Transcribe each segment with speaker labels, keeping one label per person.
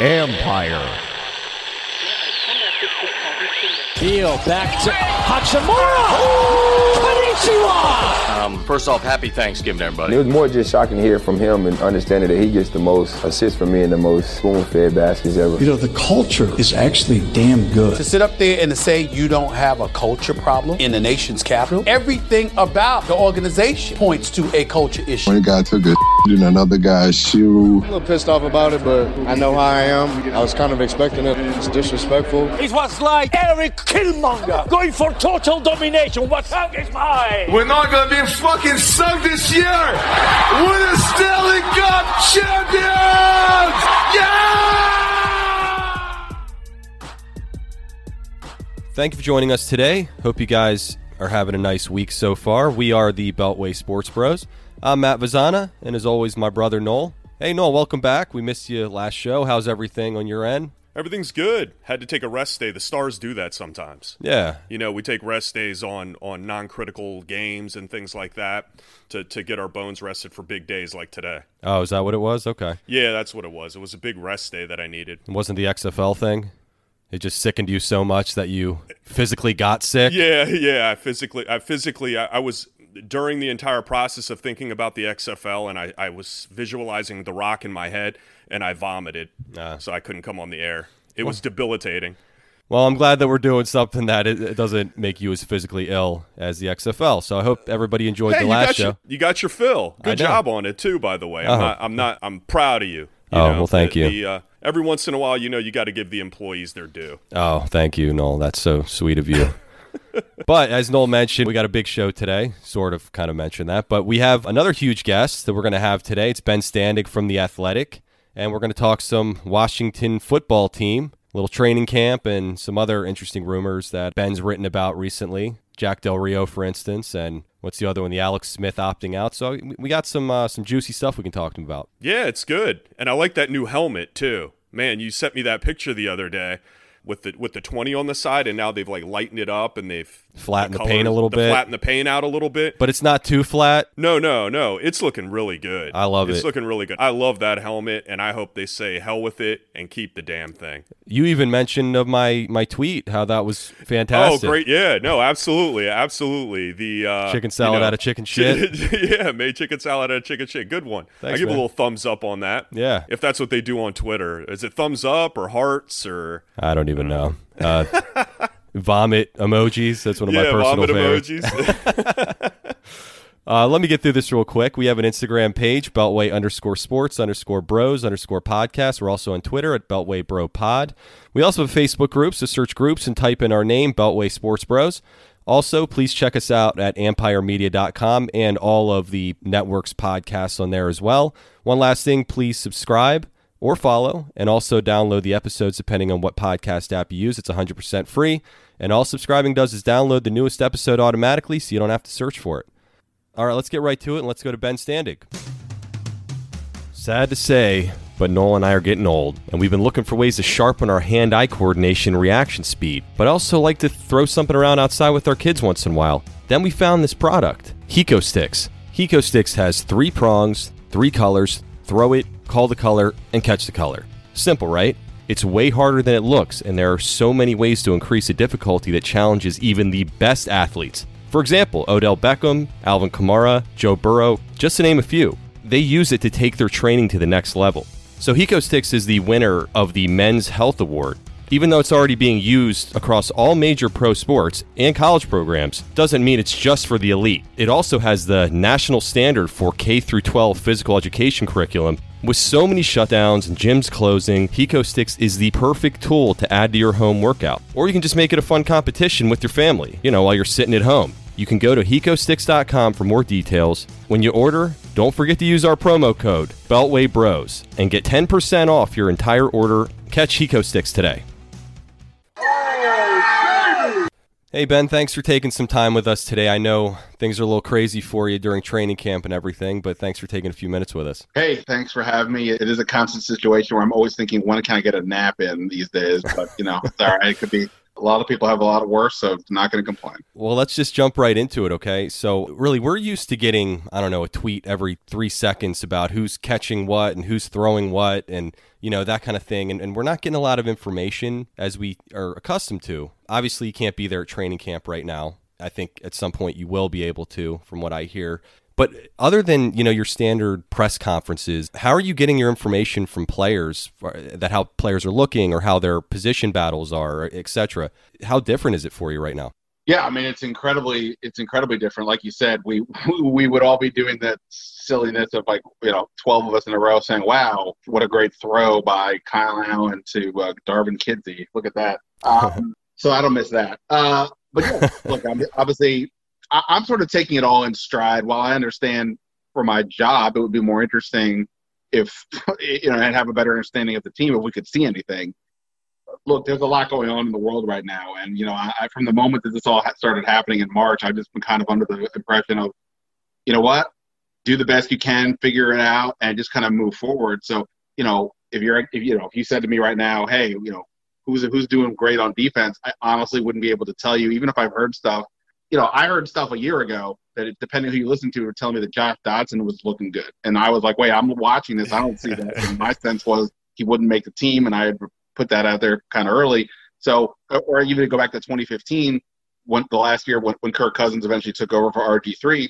Speaker 1: Ampire.
Speaker 2: Heel back to Hachimura. Konnichiwa.
Speaker 3: Um, first off, happy Thanksgiving, everybody.
Speaker 4: It was more just shocking to hear from him and understanding that he gets the most assists from me and the most spoon-fed baskets ever.
Speaker 5: You know, the culture is actually damn good.
Speaker 6: To sit up there and to say you don't have a culture problem in the nation's capital, everything about the organization points to a culture issue.
Speaker 7: One guy took a in another guy's shoe.
Speaker 8: a little pissed off about it, but I know how I am. I was kind of expecting it. It's disrespectful.
Speaker 2: It was like Erik Killmonger going for total domination. What's up is mine?
Speaker 9: We're not gonna be fucking sunk this year. We're the Stanley Cup champions. Yeah!
Speaker 10: Thank you for joining us today. Hope you guys are having a nice week so far. We are the Beltway Sports Bros. I'm Matt Vazana, and as always, my brother Noel. Hey, Noel, welcome back. We missed you last show. How's everything on your end?
Speaker 11: Everything's good. Had to take a rest day. The Stars do that sometimes.
Speaker 10: Yeah.
Speaker 11: You know, we take rest days on on non-critical games and things like that to to get our bones rested for big days like today.
Speaker 10: Oh, is that what it was? Okay.
Speaker 11: Yeah, that's what it was. It was a big rest day that I needed.
Speaker 10: It wasn't the XFL thing? It just sickened you so much that you physically got sick?
Speaker 11: Yeah, yeah. I physically, I physically, I, I was during the entire process of thinking about the XFL, and I, I was visualizing the Rock in my head, and I vomited,
Speaker 10: Ah.
Speaker 11: so I couldn't come on the air. It was debilitating.
Speaker 10: Well, I'm glad that we're doing something that it, it doesn't make you as physically ill as the XFL. So I hope everybody enjoyed
Speaker 11: Hey,
Speaker 10: the last show.
Speaker 11: your, you got your fill. Good job on it too, by the way. I'm
Speaker 10: Oh.
Speaker 11: not. I'm not. I'm proud of you. you
Speaker 10: Oh,
Speaker 11: know,
Speaker 10: well, thank
Speaker 11: the-
Speaker 10: you.
Speaker 11: the, uh, every once in a while, you know, you got to give the employees their due.
Speaker 10: Oh, thank you, Noel. That's so sweet of you. but as Noel mentioned, we got a big show today. Sort of kind of mentioned that. But we have another huge guest that we're going to have today. It's Ben Standig from The Athletic. And we're going to talk some Washington football team, little training camp, and some other interesting rumors that Ben's written about recently. Jack Del Rio, for instance, and what's the other one? The Alex Smith opting out. So we- got some uh, some juicy stuff we can talk to him about.
Speaker 11: Yeah, it's good, and I like that new helmet too. Man, you sent me that picture the other day with the with the twenty on the side, and now they've like lightened it up and they've
Speaker 10: Flattened the
Speaker 11: colors-
Speaker 10: paint a little bit.
Speaker 11: flatten the paint out a little bit.
Speaker 10: But it's not too flat.
Speaker 11: No, no, no. It's looking really good.
Speaker 10: I love
Speaker 11: it's
Speaker 10: it.
Speaker 11: looking really good. I love that helmet, and I hope they say hell with it and keep the damn thing.
Speaker 10: You even mentioned of my my tweet how that was fantastic.
Speaker 11: Oh, great! Yeah, no, absolutely, absolutely. The uh,
Speaker 10: Chicken salad
Speaker 11: you know-
Speaker 10: out of chicken shit.
Speaker 11: yeah, made chicken salad out of chicken shit. Good one.
Speaker 10: Thanks,
Speaker 11: I give
Speaker 10: man.
Speaker 11: a little thumbs up on that.
Speaker 10: Yeah.
Speaker 11: if that's what they do on Twitter, is it thumbs up or hearts or
Speaker 10: I don't even know. Uh, vomit emojis. That's one of my personal favorites.
Speaker 11: emojis?
Speaker 10: Uh, let me get through this real quick. We have an Instagram page, Beltway underscore sports underscore bros underscore podcast. We're also on Twitter at Beltway Bro Pod. We also have a Facebook group, so search groups and type in our name, Beltway Sports Bros. Also, please check us out at ampiremedia.com and all of the network's podcasts on there as well. One last thing, please subscribe or follow and also download the episodes depending on what podcast app you use. It's 100% free. And all subscribing does is download the newest episode automatically so you don't have to search for it. All right, let's get right to it and let's go to Ben Standig. Sad to say, but Noel and I are getting old, and we've been looking for ways to sharpen our hand eye coordination reaction speed, but also like to throw something around outside with our kids once in a while. Then we found this product, HECOstix. Hiko Sticks has three prongs, three colors, throw it, call the color, and catch the color. Simple, right? It's way harder than it looks, and there are so many ways to increase the difficulty that challenges even the best athletes. For example, Odell Beckham, Alvin Kamara, Joe Burrow, just to name a few. They use it to take their training to the next level. So HECOstix is the winner of the Men's Health Award. Even though it's already being used across all major pro sports and college programs, doesn't mean it's just for the elite. It also has the national standard for K through 12 physical education curriculum. With so many shutdowns and gyms closing, HECOstix is the perfect tool to add to your home workout. Or you can just make it a fun competition with your family, you know, while you're sitting at home. You can go to hecostix.com for more details. When you order, don't forget to use our promo code Beltway Bros and get 10% off your entire order. Catch HECOstix today. Hey Ben, thanks for taking some time with us today. I know things are a little crazy for you during training camp and everything, but thanks for taking a few minutes with us.
Speaker 12: Hey, thanks for having me. It is a constant situation where I'm always thinking, when can I get a nap in these days? But you know, it's all right. It could be
Speaker 1: a lot of people have a lot of worse, so not going to complain.
Speaker 10: Well, let's just jump right into it, okay? So, really, we're used to getting, I don't know, a tweet every three seconds about who's catching what and who's throwing what and, you know, that kind of thing. And, and we're not getting a lot of information as we are accustomed to. Obviously, you can't be there at training camp right now. I think at some point you will be able to, from what I hear. But other than you know your standard press conferences, how are you getting your information from players that how players are looking or how their position battles are, etc. How different is it for you right now?
Speaker 1: Yeah, I mean it's incredibly it's incredibly different. Like you said, we we would all be doing that silliness of like you know twelve of us in a row saying, "Wow, what a great throw by Kyle Allen to uh, Darvin Kidsy! Look at that." Um, so I don't miss that. Uh, but yeah, look, I'm, obviously I, I'm sort of taking it all in stride. While I understand for my job, it would be more interesting if you know and have a better understanding of the team if we could see anything. Look, there's a lot going on in the world right now, and you know, I, from the moment that this all started happening in March, I've just been kind of under the impression of, you know what, do the best you can, figure it out, and just kind of move forward. So, you know, if you're, if you know, if you said to me right now, hey, you know, who's who's doing great on defense, I honestly wouldn't be able to tell you, even if I've heard stuff you know, I heard stuff a year ago that it, depending who you listen to, were telling me that Josh Doctson was looking good, and I was like, wait, I'm watching this, I don't see that. and my sense was he wouldn't make the team, and I had put that out there kind of early. So, uh, or even to go back to 2015, when the last year when, when Kirk Cousins eventually took over for RG3,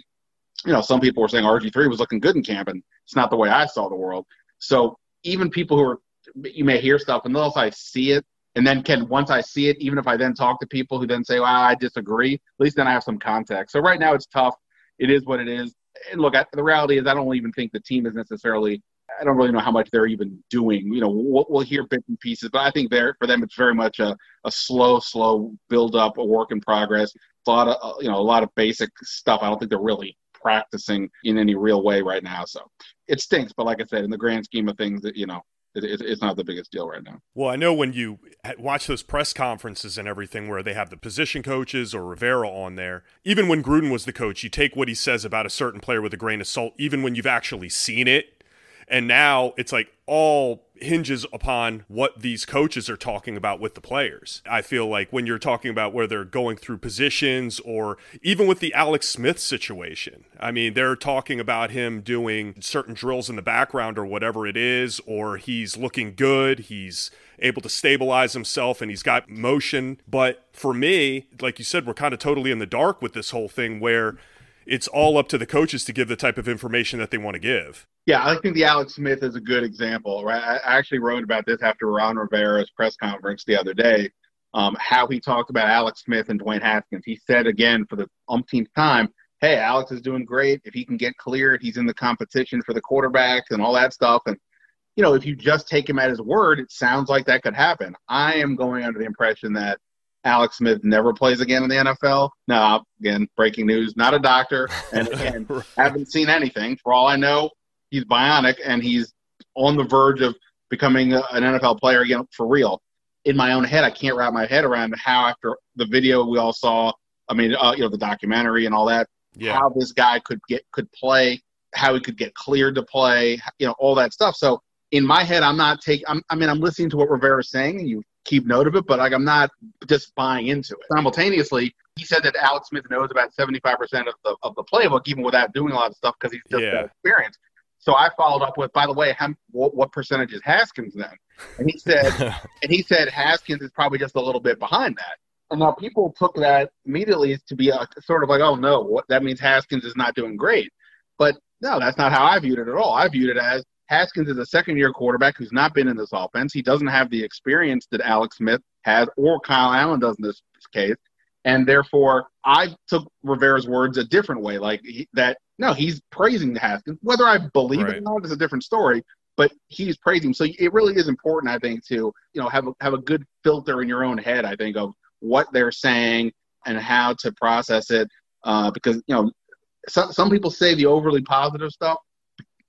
Speaker 1: you know, some people were saying RG3 was looking good in camp, and it's not the way I saw the world. So even people who are, you may hear stuff, and unless I see it, and then can once I see it, even if I then talk to people who then say, "Well, I disagree," at least then I have some context. So right now it's tough. It is what it is. And look, I, the reality is, I don't even think the team is necessarily. I don't really know how much they're even doing. You know, we'll, we'll hear bits and pieces, but I think there for them it's very much a, a slow, slow build up, a work in progress. A lot of you know a lot of basic stuff. I don't think they're really practicing in any real way right now. So it stinks, but like I said, in the grand scheme of things, you know, it, it's not the biggest deal right now.
Speaker 11: Well, I know when you watch those press conferences and everything where they have the position coaches or Rivera on there, even when Gruden was the coach, you take what he says about a certain player with a grain of salt, even when you've actually seen it. And now it's like all hinges upon what these coaches are talking about with the players. I feel like when you're talking about where they're going through positions or even with the Alex Smith situation, I mean, they're talking about him doing certain drills in the background or whatever it is, or he's looking good, he's able to stabilize himself and he's got motion. But for me, like you said, we're kind of totally in the dark with this whole thing where it's all up to the coaches to give the type of information that they want to give.
Speaker 1: Yeah, I think the Alex Smith is a good example, right? I actually wrote about this after Ron Rivera's press conference the other day, um, how he talked about Alex Smith and Dwayne Haskins. He said again for the umpteenth time, hey, Alex is doing great. If he can get cleared, he's in the competition for the quarterbacks and all that stuff. And, you know, if you just take him at his word, it sounds like that could happen. I am going under the impression that Alex Smith never plays again in the NFL. Now, again, breaking news, not a doctor, and again, right. haven't seen anything. For all I know, he's bionic and he's on the verge of becoming an NFL player again for real. In my own head, I can't wrap my head around how after the video we all saw, I mean, uh, you know, the documentary and all that, yeah. how this guy could get could play, how he could get cleared to play, you know, all that stuff. So in my head, I'm not taking. I mean, I'm listening to what Rivera's saying, and you keep note of it, but like I'm not just buying into it. Simultaneously, he said that Alex Smith knows about 75% of the of the playbook, even without doing a lot of stuff because he's just yeah. got experience. So I followed up with, by the way, how, what, what percentage is Haskins then? And he said, and he said Haskins is probably just a little bit behind that. And now people took that immediately to be a, sort of like, oh no, what, that means Haskins is not doing great. But no, that's not how I viewed it at all. I viewed it as Haskins is a second year quarterback who's not been in this offense. He doesn't have the experience that Alex Smith has or Kyle Allen does in this case. And therefore, I took Rivera's words a different way, like he, that. No, he's praising Haskins. Whether I believe right. it or not is a different story. But he's praising. So it really is important, I think, to you know have a, have a good filter in your own head. I think of what they're saying and how to process it, uh, because you know some some people say the overly positive stuff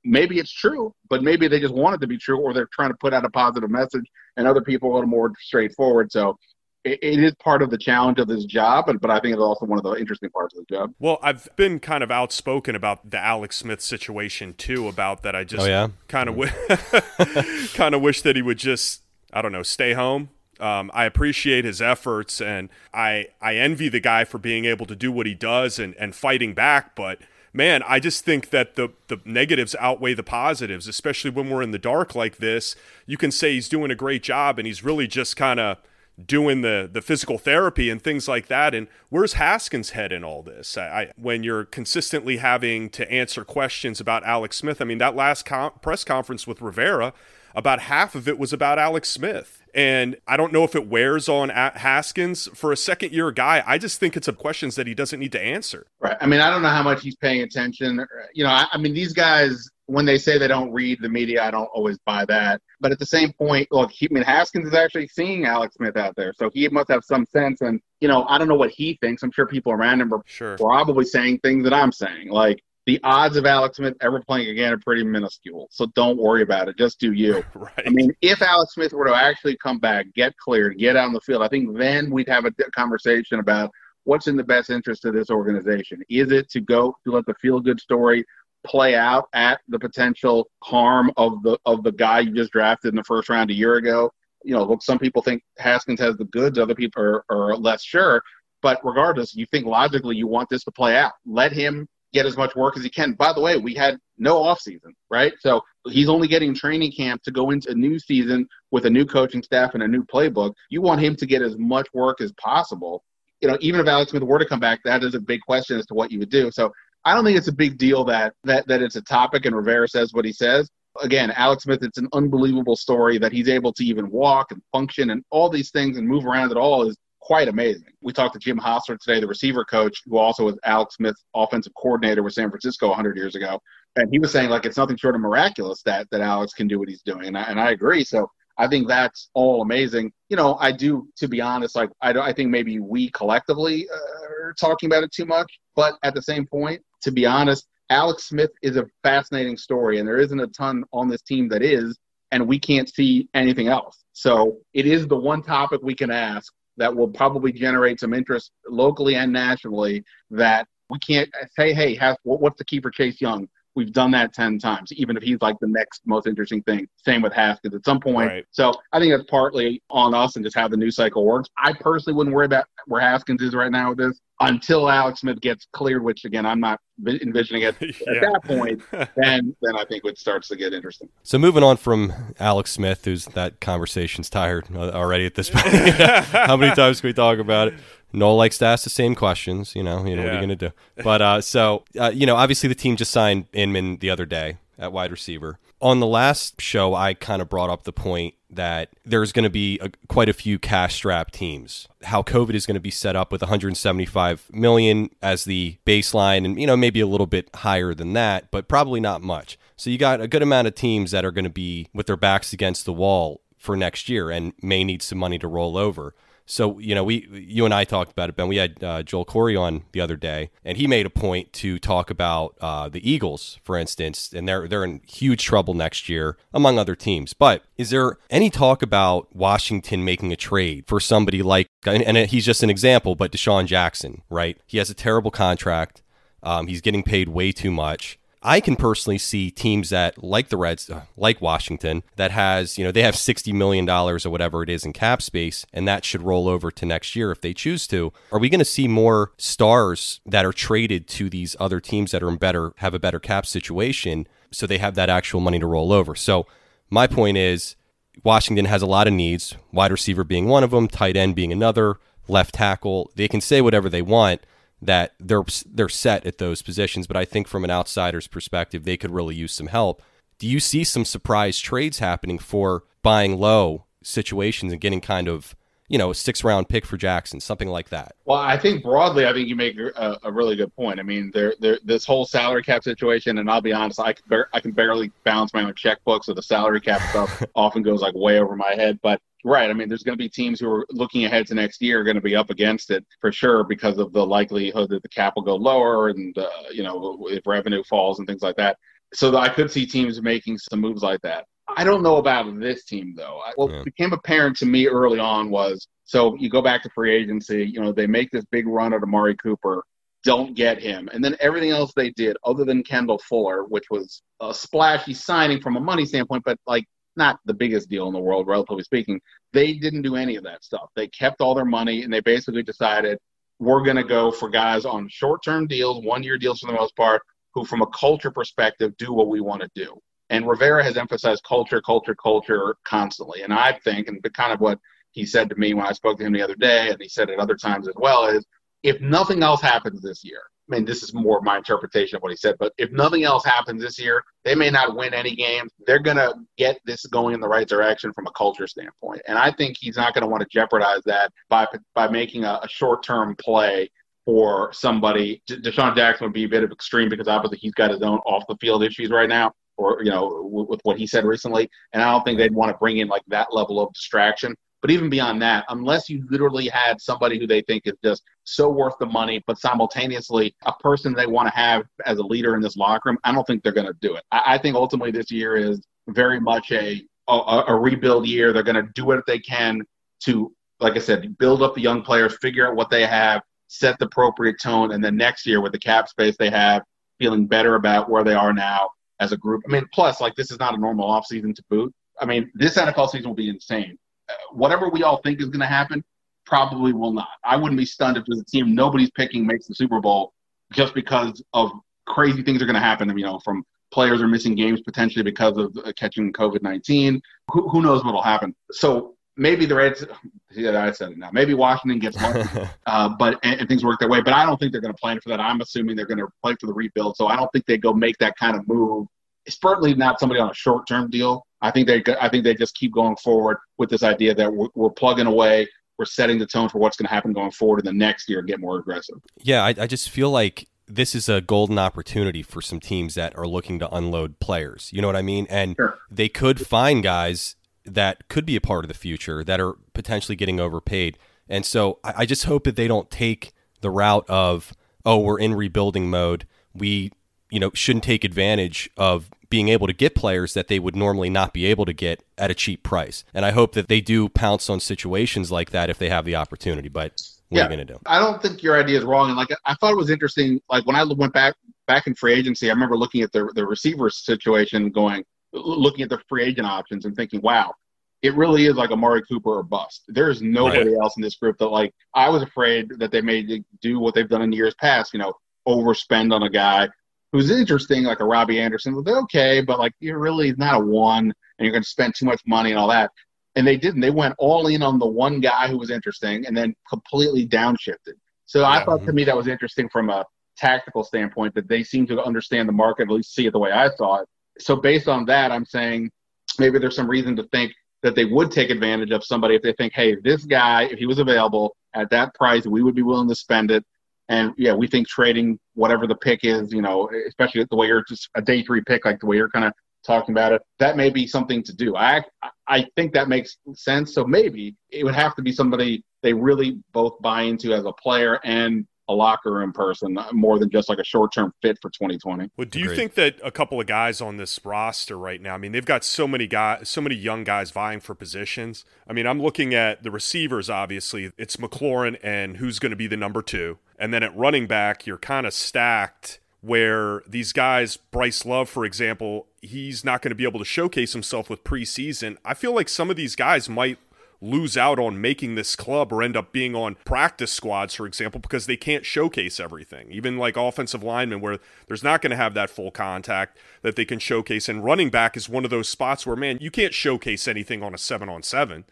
Speaker 1: maybe it's true, but maybe they just want it to be true, or they're trying to put out a positive message, and other people a little more straightforward. So it, it is part of the challenge of this job, but, but I think it's also one of the interesting parts of the job.
Speaker 11: Well, I've been kind of outspoken about the Alex Smith situation too, about that. I just
Speaker 10: oh, yeah?
Speaker 11: kind of w- kind of wish that he would just I don't know stay home Um, I appreciate his efforts, and I I envy the guy for being able to do what he does and and fighting back. But man, I just think that the the negatives outweigh the positives, especially when we're in the dark like this. You can say he's doing a great job, and he's really just kind of doing the the physical therapy and things like that. And where's Haskins' head in all this? I, I, when you're consistently having to answer questions about Alex Smith, I mean that last com- press conference with Rivera, about half of it was about Alex Smith. And I don't know if it wears on Haskins for a second year guy. I just think it's a questions that he doesn't need to answer.
Speaker 1: Right. I mean, I don't know how much he's paying attention. You know, I, I mean, these guys when they say they don't read the media, I don't always buy that. But at the same point, look, he, I mean, Haskins is actually seeing Alex Smith out there, so he must have some sense. And you know, I don't know what he thinks. I'm sure people around him are
Speaker 11: sure.
Speaker 1: probably saying things that I'm saying. Like the odds of Alex Smith ever playing again are pretty minuscule. So don't worry about it. Just do you.
Speaker 11: right.
Speaker 1: I mean, if Alex Smith were to actually come back, get cleared, get out on the field, I think then we'd have a conversation about what's in the best interest of this organization. Is it to go to let the feel good story play out at the potential harm of the of the guy you just drafted in the first round a year ago. You know, look, some people think Haskins has the goods, other people are, are less sure. But regardless, you think logically you want this to play out. Let him get as much work as he can. By the way, we had no off season, right? So he's only getting training camp to go into a new season with a new coaching staff and a new playbook. You want him to get as much work as possible. You know, even if Alex Smith were to come back, that is a big question as to what you would do. So I don't think it's a big deal that that that it's a topic and Rivera says what he says. Again, Alex Smith, it's an unbelievable story that he's able to even walk and function and all these things and move around at all is quite amazing. We talked to Jim Hostler today, the receiver coach, who also was Alex Smith's offensive coordinator with San Francisco 100 years ago, and he was saying like it's nothing short of miraculous that that Alex can do what he's doing, and I, and I agree. So I think that's all amazing. You know, I do, to be honest, like I, I think maybe we collectively uh, are talking about it too much, but at the same point, to be honest, Alex Smith is a fascinating story, and there isn't a ton on this team that is, and we can't see anything else. So it is the one topic we can ask that will probably generate some interest locally and nationally that we can't say, hey, have, what's the key for Chase Young? We've done that 10 times, even if he's like the next most interesting thing. Same with Haskins at some point. Right. So I think that's partly on us and just how the news cycle works. I personally wouldn't worry about where Haskins is right now with this until Alex Smith gets cleared, which again, I'm not envisioning it yeah. at that point, then, then I think it starts to get interesting.
Speaker 10: So moving on from Alex Smith, who's that conversation's tired uh, already at this point. How many times can we talk about it? Noel likes to ask the same questions. You know, you know yeah. what are you going to do? But uh, so uh, you know, obviously the team just signed Inman the other day at wide receiver. On the last show, I kind of brought up the point that there's going to be a, quite a few cash strapped teams. How COVID is going to be set up with 175 million as the baseline, and you know maybe a little bit higher than that, but probably not much. So you got a good amount of teams that are going to be with their backs against the wall for next year and may need some money to roll over. So you know, we you and I talked about it, Ben. We had uh, Joel Corry on the other day, and he made a point to talk about uh, the Eagles, for instance, and they're they're in huge trouble next year, among other teams. But is there any talk about Washington making a trade for somebody like, and, and he's just an example, but DeSean Jackson, right? He has a terrible contract. Um, he's getting paid way too much. I can personally see teams that like the Reds, uh, like Washington, that has, you know, they have $60 million or whatever it is in cap space, and that should roll over to next year if they choose to. Are we going to see more stars that are traded to these other teams that are in better, have a better cap situation so they have that actual money to roll over? So my point is Washington has a lot of needs, wide receiver being one of them, tight end being another, left tackle. They can say whatever they want that they're they're set at those positions. But I think from an outsider's perspective, they could really use some help. Do you see some surprise trades happening for buying low situations and getting kind of you know a six round pick for Jackson, something like that?
Speaker 1: Well, I think broadly, I think you make a, a really good point. I mean, there, there, this whole salary cap situation, and I'll be honest, I can, bar- I can barely balance my own checkbook, so the salary cap stuff often goes like way over my head. But Right. I mean, there's going to be teams who are looking ahead to next year are going to be up against it for sure because of the likelihood that the cap will go lower and, uh, you know, if revenue falls and things like that. So I could see teams making some moves like that. I don't know about this team, though. What yeah. became apparent to me early on was so you go back to free agency, you know, they make this big run at Amari Cooper, don't get him. And then everything else they did, other than Kendall Fuller, which was a splashy signing from a money standpoint, but like not the biggest deal in the world, relatively speaking. They didn't do any of that stuff. They kept all their money and they basically decided we're going to go for guys on short term deals, one year deals for the most part, who, from a culture perspective, do what we want to do. And Rivera has emphasized culture, culture, culture constantly. And I think, and kind of what he said to me when I spoke to him the other day, and he said it other times as well, is if nothing else happens this year, I mean, this is more my interpretation of what he said, but if nothing else happens this year, they may not win any games. They're going to get this going in the right direction from a culture standpoint. And I think he's not going to want to jeopardize that by, by making a, a short term play for somebody. DeSean Jackson would be a bit of extreme because obviously he's got his own off the field issues right now, or, you know, with, with what he said recently. And I don't think they'd want to bring in like that level of distraction. But even beyond that, unless you literally had somebody who they think is just so worth the money, but simultaneously a person they want to have as a leader in this locker room, I don't think they're going to do it. I, I, think ultimately this year is very much a a, a rebuild year. They're going to do what they can to, like I said, build up the young players, figure out what they have, set the appropriate tone, and then next year with the cap space they have, feeling better about where they are now as a group. I mean, plus like this is not a normal offseason to boot. I mean, this NFL season will be insane whatever we all think is going to happen probably will not. I wouldn't be stunned if there's a team nobody's picking makes the Super Bowl just because of crazy things are going to happen. You know, from players are missing games potentially because of uh, catching COVID nineteen. Who, who knows what'll happen? So maybe the Reds. Yeah, I said it now. Maybe Washington gets lucky, uh, but and, and, things work their way. But I don't think they're going to plan for that. I'm assuming they're going to play for the rebuild. So I don't think they go make that kind of move. It's Certainly not somebody on a short term deal. I think they I think they just keep going forward with this idea that we're, we're plugging away. We're setting the tone for what's going to happen going forward in the next year. Get more aggressive.
Speaker 10: Yeah, I, I just feel like this is a golden opportunity for some teams that are looking to unload players. You know what I mean? And
Speaker 1: sure.
Speaker 10: they could find guys that could be a part of the future that are potentially getting overpaid. And so I, I just hope that they don't take the route of, oh, we're in rebuilding mode. We, you know, shouldn't take advantage of being able to get players that they would normally not be able to get at a cheap price. And I hope that they do pounce on situations like that if they have the opportunity. But what yeah, are you going to do?
Speaker 1: I don't think your idea is wrong. And like I thought it was interesting. Like when I went back back in free agency, I remember looking at the the receiver situation, going looking at the free agent options and thinking, wow. It really is like Amari Cooper or bust. There's nobody right. else in this group that like I was afraid that they may do what they've done in years past, you know, overspend on a guy who's interesting, like a Robbie Anderson. They're okay, but like you're really not a one, and you're going to spend too much money and all that. And they didn't. They went all in on the one guy who was interesting, and then completely downshifted. So yeah. I thought to me that was interesting from a tactical standpoint that they seem to understand the market, at least see it the way I saw it. So based on that, I'm saying maybe there's some reason to think that they would take advantage of somebody if they think, hey, this guy, if he was available at that price, we would be willing to spend it. And yeah, we think trading whatever the pick is, you know, especially the way you're just a day three pick, like the way you're kind of talking about it, that may be something to do. I I think that makes sense. So maybe it would have to be somebody they really both buy into as a player and a locker room person more than just like a short term fit for 2020.
Speaker 11: Well, do you Agreed. think that a couple of guys on this roster right now? I mean, they've got so many guys, so many young guys vying for positions. I mean, I'm looking at the receivers. Obviously, it's McLaurin and who's going to be the number two, and then at running back, you're kind of stacked. Where these guys, Bryce Love, for example, he's not going to be able to showcase himself with preseason. I feel like some of these guys might lose out on making this club or end up being on practice squads, for example, because they can't showcase everything. Even like offensive linemen, where there's not going to have that full contact that they can showcase. And running back is one of those spots where, man, you can't showcase anything on a seven on seven.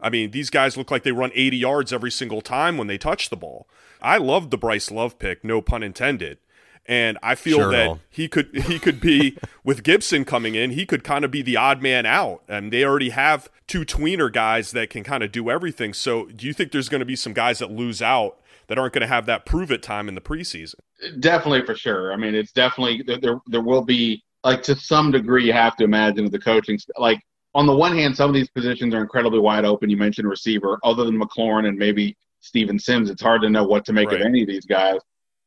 Speaker 11: I mean, these guys look like they run 80 yards every single time when they touch the ball. I love the Bryce Love pick, no pun intended and I feel sure that he could he could be with Gibson coming in, he could kind of be the odd man out. And they already have two tweener guys that can kind of do everything. So, do you think there's going to be some guys that lose out that aren't going to have that prove it time in the preseason?
Speaker 1: Definitely, for sure. I mean, it's definitely there. There will be like to some degree, you have to imagine the coaching like. On the one hand, some of these positions are incredibly wide open. You mentioned receiver. Other than McLaurin and maybe Steven Sims, it's hard to know what to make right. of any of these guys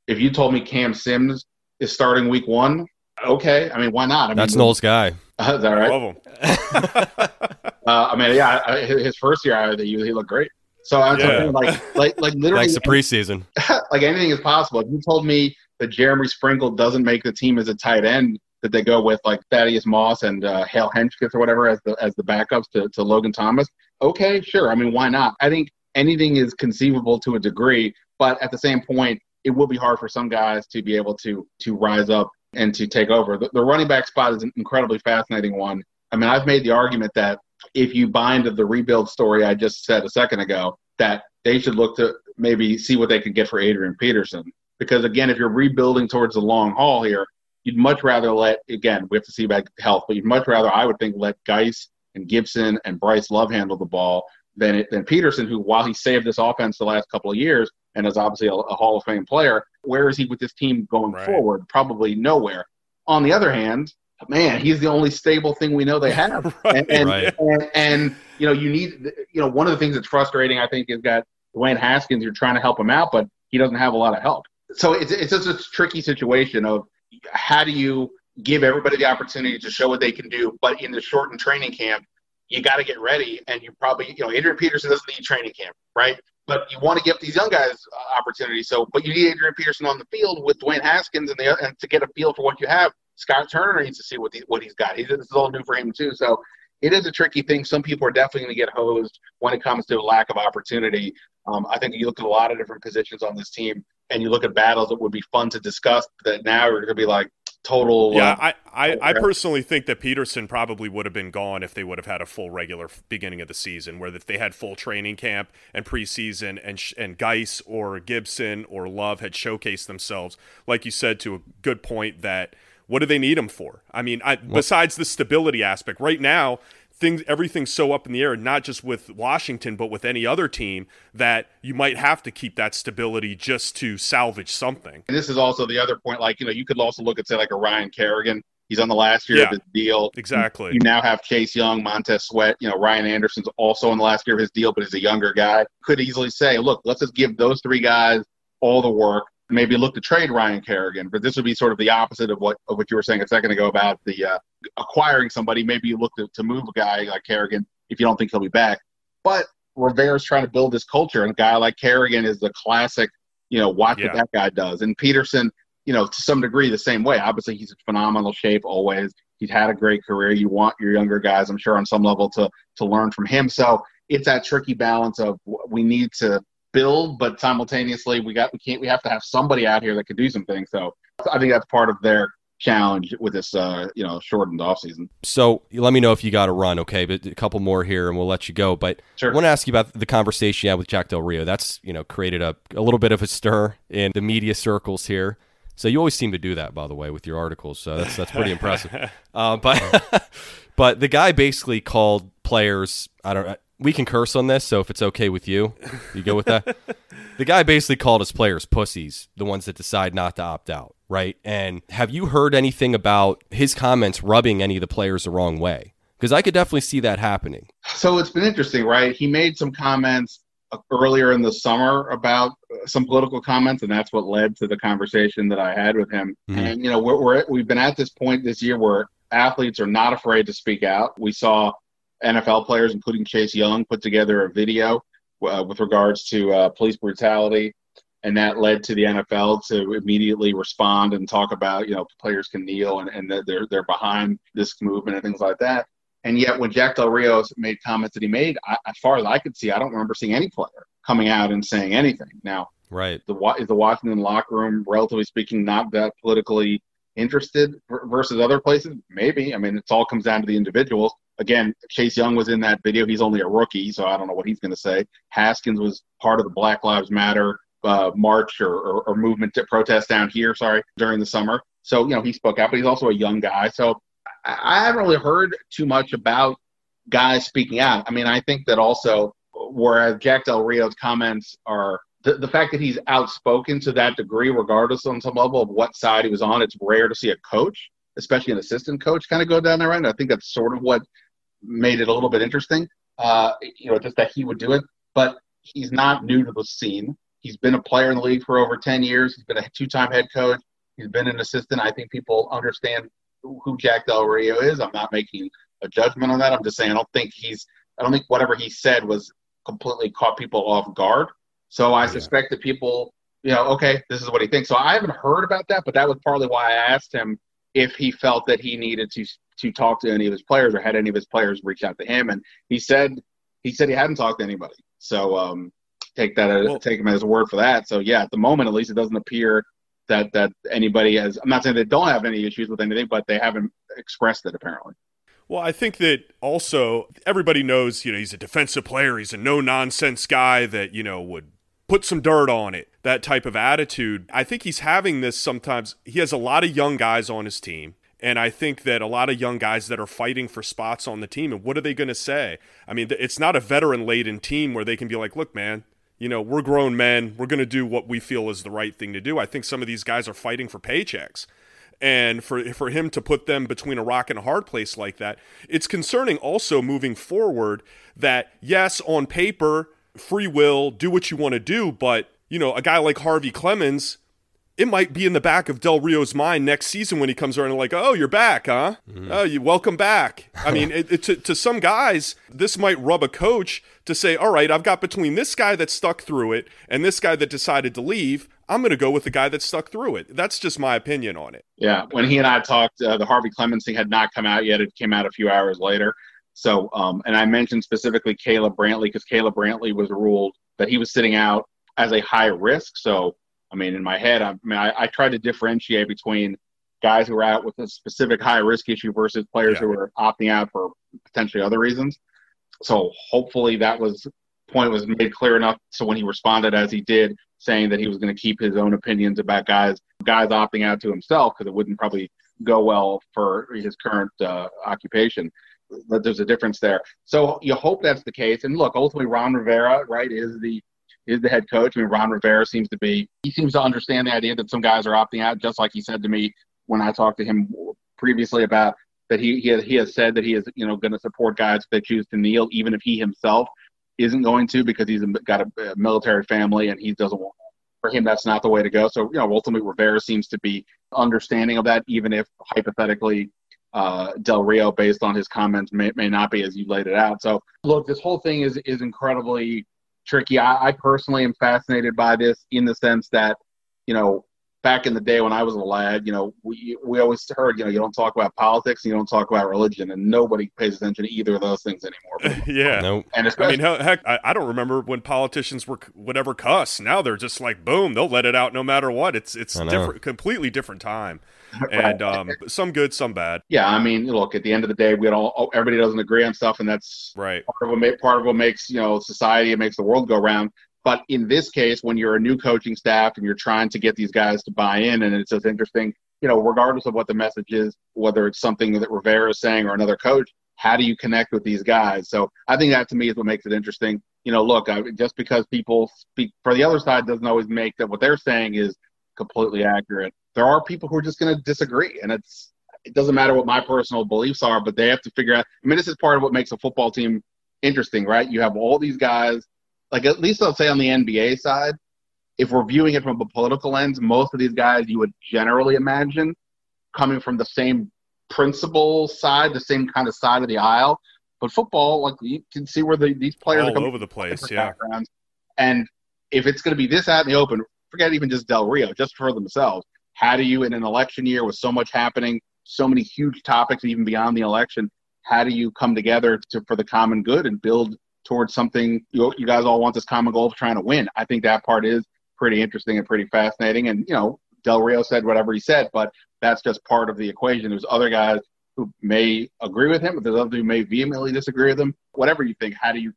Speaker 1: if you told me Cam Sims is starting week one, okay. I mean, why not? I mean,
Speaker 10: That's Noel's guy.
Speaker 1: Uh, is that right?
Speaker 11: Love
Speaker 1: him. uh, I mean, yeah, his first year out of the U, he looked great. So I'm yeah. talking like, like, like literally.
Speaker 10: Thanks to preseason.
Speaker 1: like anything is possible. If you told me that Jeremy Sprinkle doesn't make the team as a tight end that they go with like Thaddeus Moss and uh, Hale Hentges or whatever as the as the backups to, to Logan Thomas. Okay, sure. I mean, why not? I think anything is conceivable to a degree, but at the same point, it will be hard for some guys to be able to to rise up and to take over. The, the running back spot is an incredibly fascinating one. I mean, I've made the argument that if you buy into the rebuild story I just said a second ago, that they should look to maybe see what they can get for Adrian Peterson. Because again, if you're rebuilding towards the long haul here, you'd much rather let again we have to see about health, but you'd much rather I would think let Guice and Gibson and Bryce Love handle the ball than than Peterson, who while he saved this offense the last couple of years and is obviously a, a Hall of Fame player, where is he with this team going right. forward? Probably nowhere. On the other hand, man, he's the only stable thing we know they have. right. And, and, right. and, and, you know, you need, you know, one of the things that's frustrating, I think, is that Dwayne Haskins, you're trying to help him out, but he doesn't have a lot of help. So it's, it's just a tricky situation of how do you give everybody the opportunity to show what they can do, but in the shortened training camp, you got to get ready, and you probably, you know, Adrian Peterson doesn't need training camp, right? But you want to give these young guys uh, opportunities. So, but you need Adrian Peterson on the field with Dwayne Haskins and the and to get a feel for what you have. Scott Turner needs to see what the, what he's got. This is all new for him too. So it is a tricky thing. Some people are definitely going to get hosed when it comes to a lack of opportunity. Um, I think you look at a lot of different positions on this team, and you look at battles that would be fun to discuss. That now are going to be like, total.
Speaker 11: Yeah, uh, I, I, I, personally think that Peterson probably would have been gone if they would have had a full regular beginning of the season, where if they had full training camp and preseason, and and Guice or Gibson or Love had showcased themselves, like you said, to a good point that what do they need him for? I mean, I, besides the stability aspect, right now things everything's so up in the air not just with Washington but with any other team that you might have to keep that stability just to salvage something.
Speaker 1: And this is also the other point like you know you could also look at say like a Ryan Kerrigan He's on the last year
Speaker 11: yeah,
Speaker 1: of his deal.
Speaker 11: Exactly.
Speaker 1: You, you, now have Chase Young, Montez Sweat. You know, Ryan Anderson's also on the last year of his deal, but he's a younger guy. Could easily say, look, let's just give those three guys all the work maybe look to trade Ryan Kerrigan. But this would be sort of the opposite of what of what you were saying a second ago about the uh, acquiring somebody. Maybe you look to, to move a guy like Kerrigan if you don't think he'll be back. But Rivera's trying to build this culture, and a guy like Kerrigan is the classic. You know, watch yeah. what that guy does. And Peterson, you know, to some degree, the same way. Obviously, he's in phenomenal shape always. He's had a great career. You want your younger guys, I'm sure, on some level to to learn from him. So it's that tricky balance of we need to build, but simultaneously we got we can't we have to have somebody out here that can do some things. So I think that's part of their challenge with this uh, you know shortened off season.
Speaker 10: So let me know if you got to run, okay? But a couple more here, and we'll let you go. But sure. I want to ask you about the conversation you had with Jack Del Rio. That's you know created a, a little bit of a stir in the media circles here. So you always seem to do that, by the way, with your articles. So that's that's pretty impressive. Uh, but but the guy basically called players. I don't we can curse on this, so if it's okay with you, you go with that. the guy basically called his players pussies, the ones that decide not to opt out, right? And have you heard anything about his comments rubbing any of the players the wrong way? Because I could definitely see that happening.
Speaker 1: So it's been interesting, right? He made some comments earlier in the summer about some political comments, and that's what led to the conversation that I had with him. Mm-hmm. And you know, we're, we're we've been at this point this year where athletes are not afraid to speak out. We saw NFL players, including Chase Young, put together a video uh, with regards to uh, police brutality, and that led to the NFL to immediately respond and talk about, you know, players can kneel and, and they're they're behind this movement and things like that. And yet, when Jack Del Rio made comments that he made, I, as far as I could see, I don't remember seeing any player coming out and saying anything. Now,
Speaker 10: right,
Speaker 1: the is the Washington locker room, relatively speaking, not that politically interested versus other places? Maybe. I mean, it all comes down to the individuals again, Chase Young was in that video. He's only a rookie, so I don't know what he's going to say. Haskins was part of the Black Lives Matter uh, march or, or, or, movement to protest down here, sorry, during the summer. So, you know, he spoke out, but he's also a young guy. So I, I haven't really heard too much about guys speaking out. I mean, I think that also, whereas Jack Del Rio's comments are the, the fact that he's outspoken to that degree, regardless on some level of what side he was on, it's rare to see a coach, especially an assistant coach, kind of go down that Right? And I think that's sort of what made it a little bit interesting. Uh, you know, just that he would do it. But he's not new to the scene. He's been a player in the league for over 10 years. He's been a two-time head coach. He's been an assistant. I think people understand who Jack Del Rio is. I'm not making a judgment on that. I'm just saying I don't think he's. I don't think whatever he said was completely caught people off guard. So I yeah. suspect that people, you know, okay, this is what he thinks. So I haven't heard about that, but that was partly why I asked him if he felt that he needed to to talk to any of his players or had any of his players reach out to him, and he said he said he hadn't talked to anybody. So um, take that well, take him as a word for that. So yeah, at the moment at least, it doesn't appear that that anybody has. I'm not saying they don't have any issues with anything, but they haven't expressed it apparently.
Speaker 11: Well, I think that also everybody knows, you know, he's a defensive player. He's a no nonsense guy that, you know, would put some dirt on it, that type of attitude. I think he's having this sometimes. He has a lot of young guys on his team. And I think that a lot of young guys that are fighting for spots on the team, and what are they going to say? I mean, it's not a veteran laden team where they can be like, look, man, you know, we're grown men. We're going to do what we feel is the right thing to do. I think some of these guys are fighting for paychecks. And for, for him to put them between a rock and a hard place like that, it's concerning also moving forward that, yes, on paper, free will, do what you want to do, but, you know, a guy like Harvey Clemons, it might be in the back of Del Rio's mind next season when he comes around and like, oh, you're back, huh? Mm. Oh, you welcome back. I mean, it, it, to, to some guys, this might rub a coach to say, all right, I've got between this guy that stuck through it and this guy that decided to leave. I'm going to go with the guy that stuck through it. That's just my opinion on it.
Speaker 1: Yeah, when he and I talked, uh, the Harvey Clemons thing had not come out yet. It came out a few hours later. So, um, and I mentioned specifically Caleb Brantley because Caleb Brantley was ruled that he was sitting out as a high risk. So I mean, in my head, I, mean, I, I try to differentiate between guys who are out with a specific high risk issue versus players yeah. who are opting out for potentially other reasons. So hopefully that was point was made clear enough. So when he responded as he did, saying that he was going to keep his own opinions about guys guys opting out to himself because it wouldn't probably go well for his current uh, occupation. But there's a difference there. So you hope that's the case. And look, ultimately, Ron Rivera, right, is the is the head coach. I mean, Ron Rivera seems to be, he seems to understand the idea that some guys are opting out, just like he said to me when I talked to him previously about that he, he, has, he has said that he is, you know, going to support guys that choose to kneel, even if he himself isn't going to because he's got a, military family and he doesn't want, for him, that's not the way to go. So, you know, ultimately Rivera seems to be understanding of that, even if hypothetically uh, Del Rio, based on his comments, may, may not be as you laid it out. So, look, this whole thing is is incredibly tricky. I, I personally am fascinated by this in the sense that, you know, back in the day when I was a lad, you know, we we always heard, you know, you don't talk about politics and you don't talk about religion, and nobody pays attention to either of those things anymore.
Speaker 11: yeah, no. And I mean, heck, I, I, don't remember when politicians were whatever cuss. Now they're just like, boom, they'll let it out no matter what. It's it's different, completely different time. and um, some good, some bad.
Speaker 1: Yeah, I mean, look, at the end of the day, we all everybody doesn't agree on stuff, and that's
Speaker 11: right.
Speaker 1: Part of what, part of what makes you know society, it makes the world go round. But in this case, when you're a new coaching staff and you're trying to get these guys to buy in, and it's just interesting, you know, regardless of what the message is, whether it's something that Rivera is saying or another coach, how do you connect with these guys? So I think that to me is what makes it interesting. You know, look, I, just because people speak for the other side doesn't always make that what they're saying is completely accurate there are people who are just going to disagree, and it's it doesn't matter what my personal beliefs are, but they have to figure out. I mean, this is part of what makes a football team interesting, right? You have all these guys, like at least I'll say on the NBA side, if we're viewing it from a political lens, most of these guys you would generally imagine coming from the same principle side, the same kind of side of the aisle. But football, like you can see where the, these players
Speaker 11: all
Speaker 1: are
Speaker 11: over the place, yeah.
Speaker 1: And if it's going to be this out in the open, forget even just Del Rio, just for themselves. How do you, in an election year with so much happening, so many huge topics, even beyond the election, how do you come together to, for the common good and build towards something you, you guys all want this common goal of trying to win? I think that part is pretty interesting and pretty fascinating. And, you know, Del Rio said whatever he said, but that's just part of the equation. There's other guys who may agree with him, but there's others who may vehemently disagree with him. Whatever you think, how do you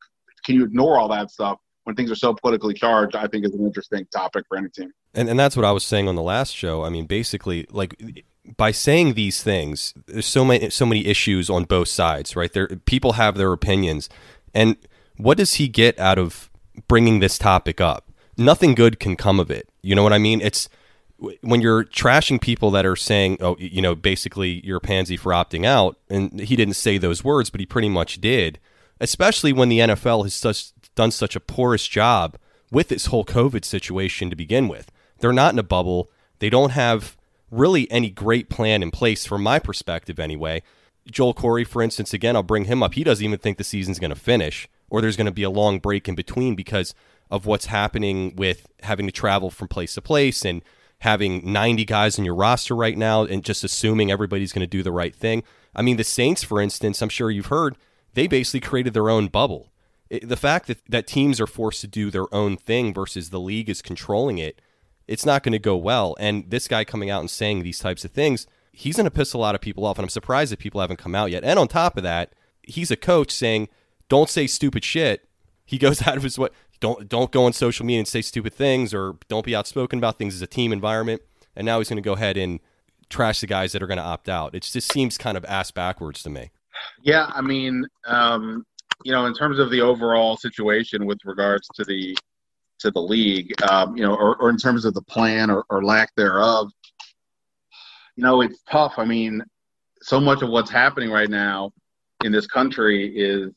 Speaker 1: can you ignore all that stuff when things are so politically charged? I think is an interesting topic for any team.
Speaker 10: And and that's what I was saying on the last show. I mean, basically, like by saying these things, there's so many so many issues on both sides, right? There, people have their opinions, and what does he get out of bringing this topic up? Nothing good can come of it. You know what I mean? It's when you're trashing people that are saying, "Oh, you know, basically you're a pansy for opting out," and he didn't say those words, but he pretty much did. Especially when the NFL has such, done such a porous job with this whole COVID situation to begin with. They're not in a bubble. They don't have really any great plan in place from my perspective anyway. Joel Corry, for instance, again, I'll bring him up. He doesn't even think the season's going to finish or there's going to be a long break in between because of what's happening with having to travel from place to place and having 90 guys in your roster right now and just assuming everybody's going to do the right thing. I mean, the Saints, for instance, I'm sure you've heard, they basically created their own bubble. The fact that, that teams are forced to do their own thing versus the league is controlling it, it's not going to go well. And this guy coming out and saying these types of things, he's going to piss a lot of people off. And I'm surprised that people haven't come out yet. And on top of that, he's a coach saying, don't say stupid shit. He goes out of his way. Don't don't go on social media and say stupid things or don't be outspoken about things as a team environment. And now he's going to go ahead and trash the guys that are going to opt out. It just seems kind of ass backwards to me.
Speaker 1: Yeah, I mean, um, you know, in terms of the overall situation with regards to the to the league, um, you know, or, or in terms of the plan or, or lack thereof, you know, it's tough. I mean, so much of what's happening right now in this country is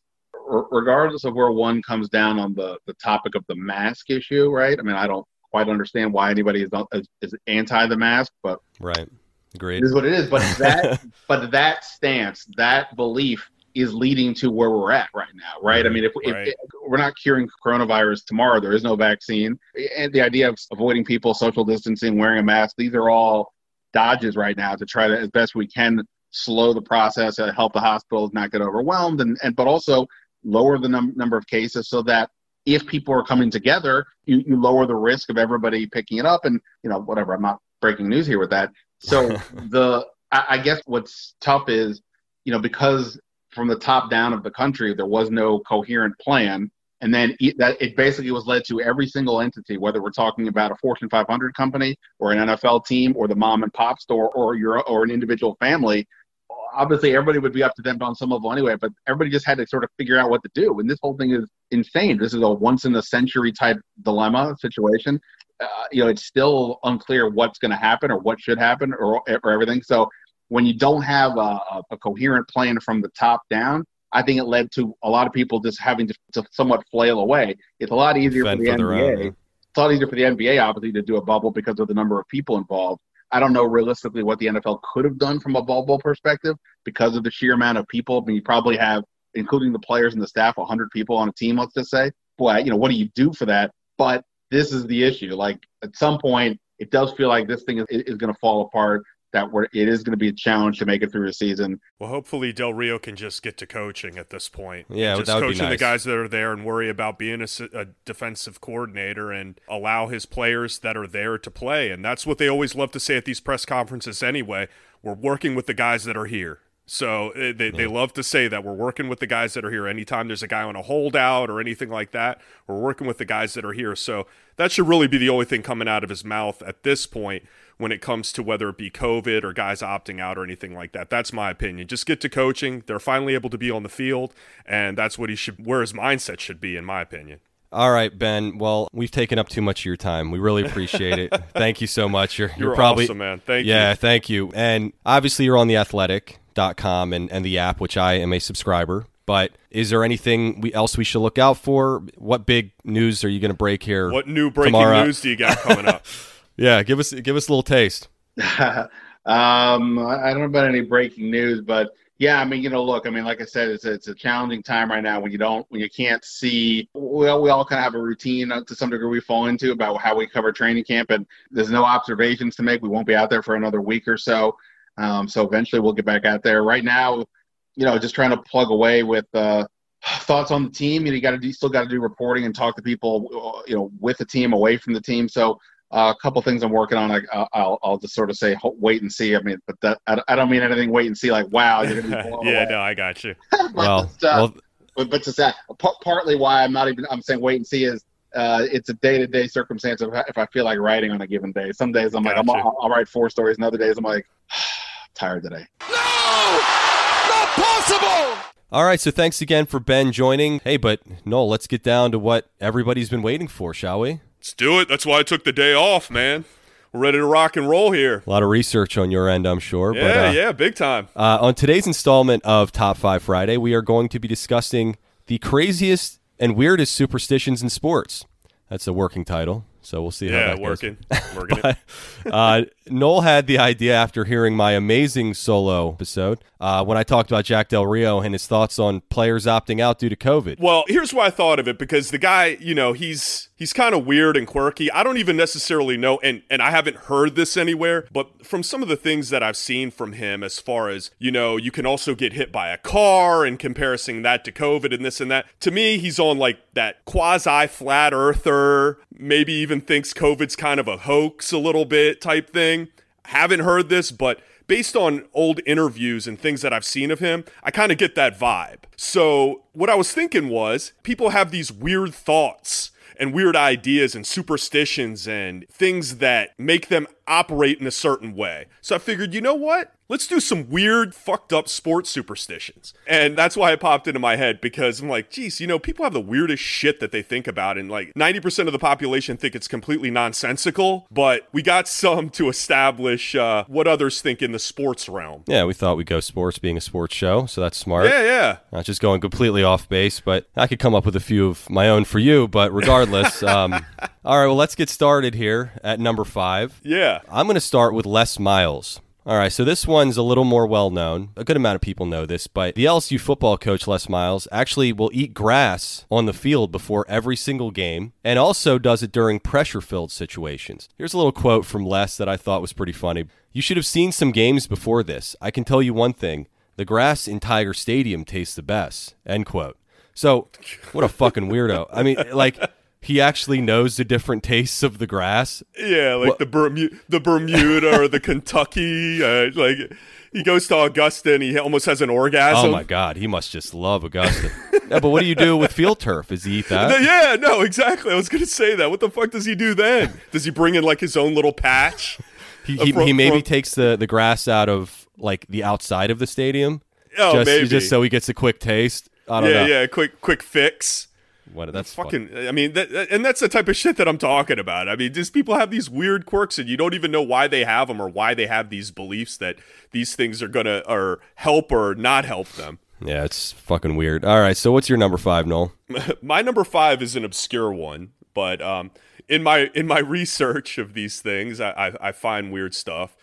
Speaker 1: regardless of where one comes down on the, the topic of the mask issue, right? I mean, I don't quite understand why anybody is, is, is anti the mask, but
Speaker 10: right, agreed.
Speaker 1: It is what it is. But that but that stance, that belief, is leading to where we're at right now, right? I mean, if, right. if, if, we're not curing coronavirus tomorrow, there is no vaccine, and the idea of avoiding people, social distancing, wearing a mask, these are all dodges right now to try to, as best we can, slow the process, and help the hospitals not get overwhelmed, and, and but also lower the num- number of cases so that if people are coming together, you, you lower the risk of everybody picking it up, and you know whatever. I'm not breaking news here with that. So the I, I guess what's tough is you know because from the top down of the country, there was no coherent plan. And then it, that it basically was led to every single entity, whether we're talking about a Fortune 500 company or an NFL team or the mom and pop store or your or an individual family. Obviously, everybody would be up to them on some level anyway, but everybody just had to sort of figure out what to do. And this whole thing is insane. This is a once in a century type dilemma situation. Uh, you know, it's still unclear what's going to happen or what should happen or, or everything. So when you don't have a, a, coherent plan from the top down, I think it led to a lot of people just having to, to somewhat flail away. It's a lot easier Fend for the for NBA. Own. It's a lot easier for the NBA, obviously, to do a bubble because of the number of people involved. I don't know realistically what the NFL could have done from a bubble perspective because of the sheer amount of people. I mean, you probably have, including the players and the staff, 100 people on a team, let's just say. Boy, you know, what do you do for that? But this is the issue. Like, at some point, it does feel like this thing is, is going to fall apart that we're, it is going to be a challenge to make it through the season.
Speaker 11: Well, hopefully Del Rio can just get to coaching at this point.
Speaker 10: Yeah,
Speaker 11: just coaching
Speaker 10: be nice.
Speaker 11: the guys that are there and worry about being a, a, defensive coordinator and allow his players that are there to play. And that's what they always love to say at these press conferences anyway. We're working with the guys that are here. So eh, they, they love to say that we're working with the guys that are here. Anytime there's a guy on a holdout or anything like that, we're working with the guys that are here. So that should really be the only thing coming out of his mouth at this point when it comes to whether it be COVID or guys opting out or anything like that. That's my opinion. Just get to coaching. They're finally able to be on the field, and that's what he should, where his mindset should be, in my opinion.
Speaker 10: All right, Ben. Well, we've taken up too much of your time. We really appreciate it. thank you so much. You're,
Speaker 11: you're,
Speaker 10: you're probably
Speaker 11: awesome, man. Thank
Speaker 10: yeah,
Speaker 11: you.
Speaker 10: Yeah, thank you. And obviously, you're on the athletic.com and, and the app, which I am a subscriber. But is there anything we, else we should look out for? What big news are you going to break here?
Speaker 11: What new breaking
Speaker 10: tomorrow?
Speaker 11: news do you got coming up?
Speaker 10: Yeah, give us give us a little taste.
Speaker 1: um, I don't know about any breaking news, but yeah, I mean, you know, look, I mean, like I said, it's a, it's a challenging time right now when you don't, when you can't see. We all, we all kind of have a routine to some degree we fall into about how we cover training camp, and there's no observations to make. We won't be out there for another week or so. Um, so eventually we'll get back out there. Right now, you know, just trying to plug away with uh, thoughts on the team. You know, you got to still got to do reporting and talk to people, you know, with the team, away from the team. So uh, a couple things I'm working on. I, will I'll just sort of say wait and see. I mean, but that I, I don't mean anything. Wait and see. Like wow, you're gonna be blown
Speaker 11: yeah,
Speaker 1: away.
Speaker 11: no, I got you.
Speaker 10: but, well, uh, well,
Speaker 1: but but to say p- partly why I'm not even I'm saying wait and see is uh, it's a day to day circumstance of if I feel like writing on a given day. Some days I'm gotcha. like I'm, I'll, I'll write four stories, and other days I'm like tired today.
Speaker 9: No, not possible.
Speaker 10: All right, so thanks again for Ben joining. Hey, but no, let's get down to what everybody's been waiting for, shall we?
Speaker 11: Let's do it. That's why I took the day off, man. We're ready to rock and roll here.
Speaker 10: A lot of research on your end, I'm sure.
Speaker 11: Yeah,
Speaker 10: but, uh,
Speaker 11: yeah, big time.
Speaker 10: Uh, on today's installment of Top 5 Friday, we are going to be discussing the craziest and weirdest superstitions in sports. That's a working title. So we'll see how that
Speaker 11: working.
Speaker 10: goes.
Speaker 11: Working
Speaker 10: But, uh, Noel had the idea after hearing my amazing solo episode uh, when I talked about Jack Del Rio and his thoughts on players opting out due to COVID.
Speaker 11: Well, here's why I thought of it because the guy, you know, he's he's kind of weird and quirky. I don't even necessarily know and and I haven't heard this anywhere, but from some of the things that I've seen from him as far as, you know, you can also get hit by a car and comparing that to COVID and this and that. To me, he's on like that quasi flat earther, maybe even thinks COVID's kind of a hoax a little bit type thing. Haven't heard this, but based on old interviews and things that I've seen of him, I kind of get that vibe. So, what I was thinking was people have these weird thoughts and weird ideas and superstitions and things that make them operate in a certain way. So I figured, you know what? Let's do some weird, fucked up sports superstitions. And that's why it popped into my head because I'm like, geez, you know, people have the weirdest shit that they think about. And like 90% of the population think it's completely nonsensical, but we got some to establish uh, what others think in the sports realm.
Speaker 10: Yeah, we thought we'd go sports being a sports show, so that's smart.
Speaker 11: Yeah, yeah.
Speaker 10: Not just going completely off base, but I could come up with a few of my own for you. But regardless, um, all right, well, let's get started here at number five.
Speaker 11: Yeah.
Speaker 10: I'm going to start with Les Miles. All right, so this one's a little more well known. A good amount of people know this, but the LSU football coach, Les Miles, actually will eat grass on the field before every single game and also does it during pressure filled situations. Here's a little quote from Les that I thought was pretty funny. You should have seen some games before this. I can tell you one thing the grass in Tiger Stadium tastes the best. End quote. So, what a fucking weirdo. I mean, like, he actually knows the different tastes of the grass.
Speaker 11: Yeah, like
Speaker 10: What-
Speaker 11: the Bermu- the Bermuda or the Kentucky. Uh, like he goes to Augusta and he almost has an orgasm.
Speaker 10: Oh my God, he must just love Augusta. yeah, but what do you do with field turf? Is he eat that?
Speaker 11: Yeah, no, exactly. I was gonna say that. What the fuck does he do then? Does he bring in like his own little patch?
Speaker 10: He, he,
Speaker 11: from-
Speaker 10: he maybe
Speaker 11: from-
Speaker 10: takes the, the grass out of like the outside of the stadium.
Speaker 11: Oh,
Speaker 10: just,
Speaker 11: maybe.
Speaker 10: just so he gets a quick taste. I don't
Speaker 11: yeah,
Speaker 10: know.
Speaker 11: yeah. Quick, quick fix.
Speaker 10: What that's
Speaker 11: Fucking. I mean, that, and that's the type of shit that I'm talking about. I mean, just people have these weird quirks, and you don't even know why they have them or why they have these beliefs that these things are gonna or help or not help them.
Speaker 10: Yeah, it's fucking weird. All right, so what's your number five, Noel?
Speaker 11: my number five is an obscure one, but um, in my in my research of these things, I, I, I find weird stuff.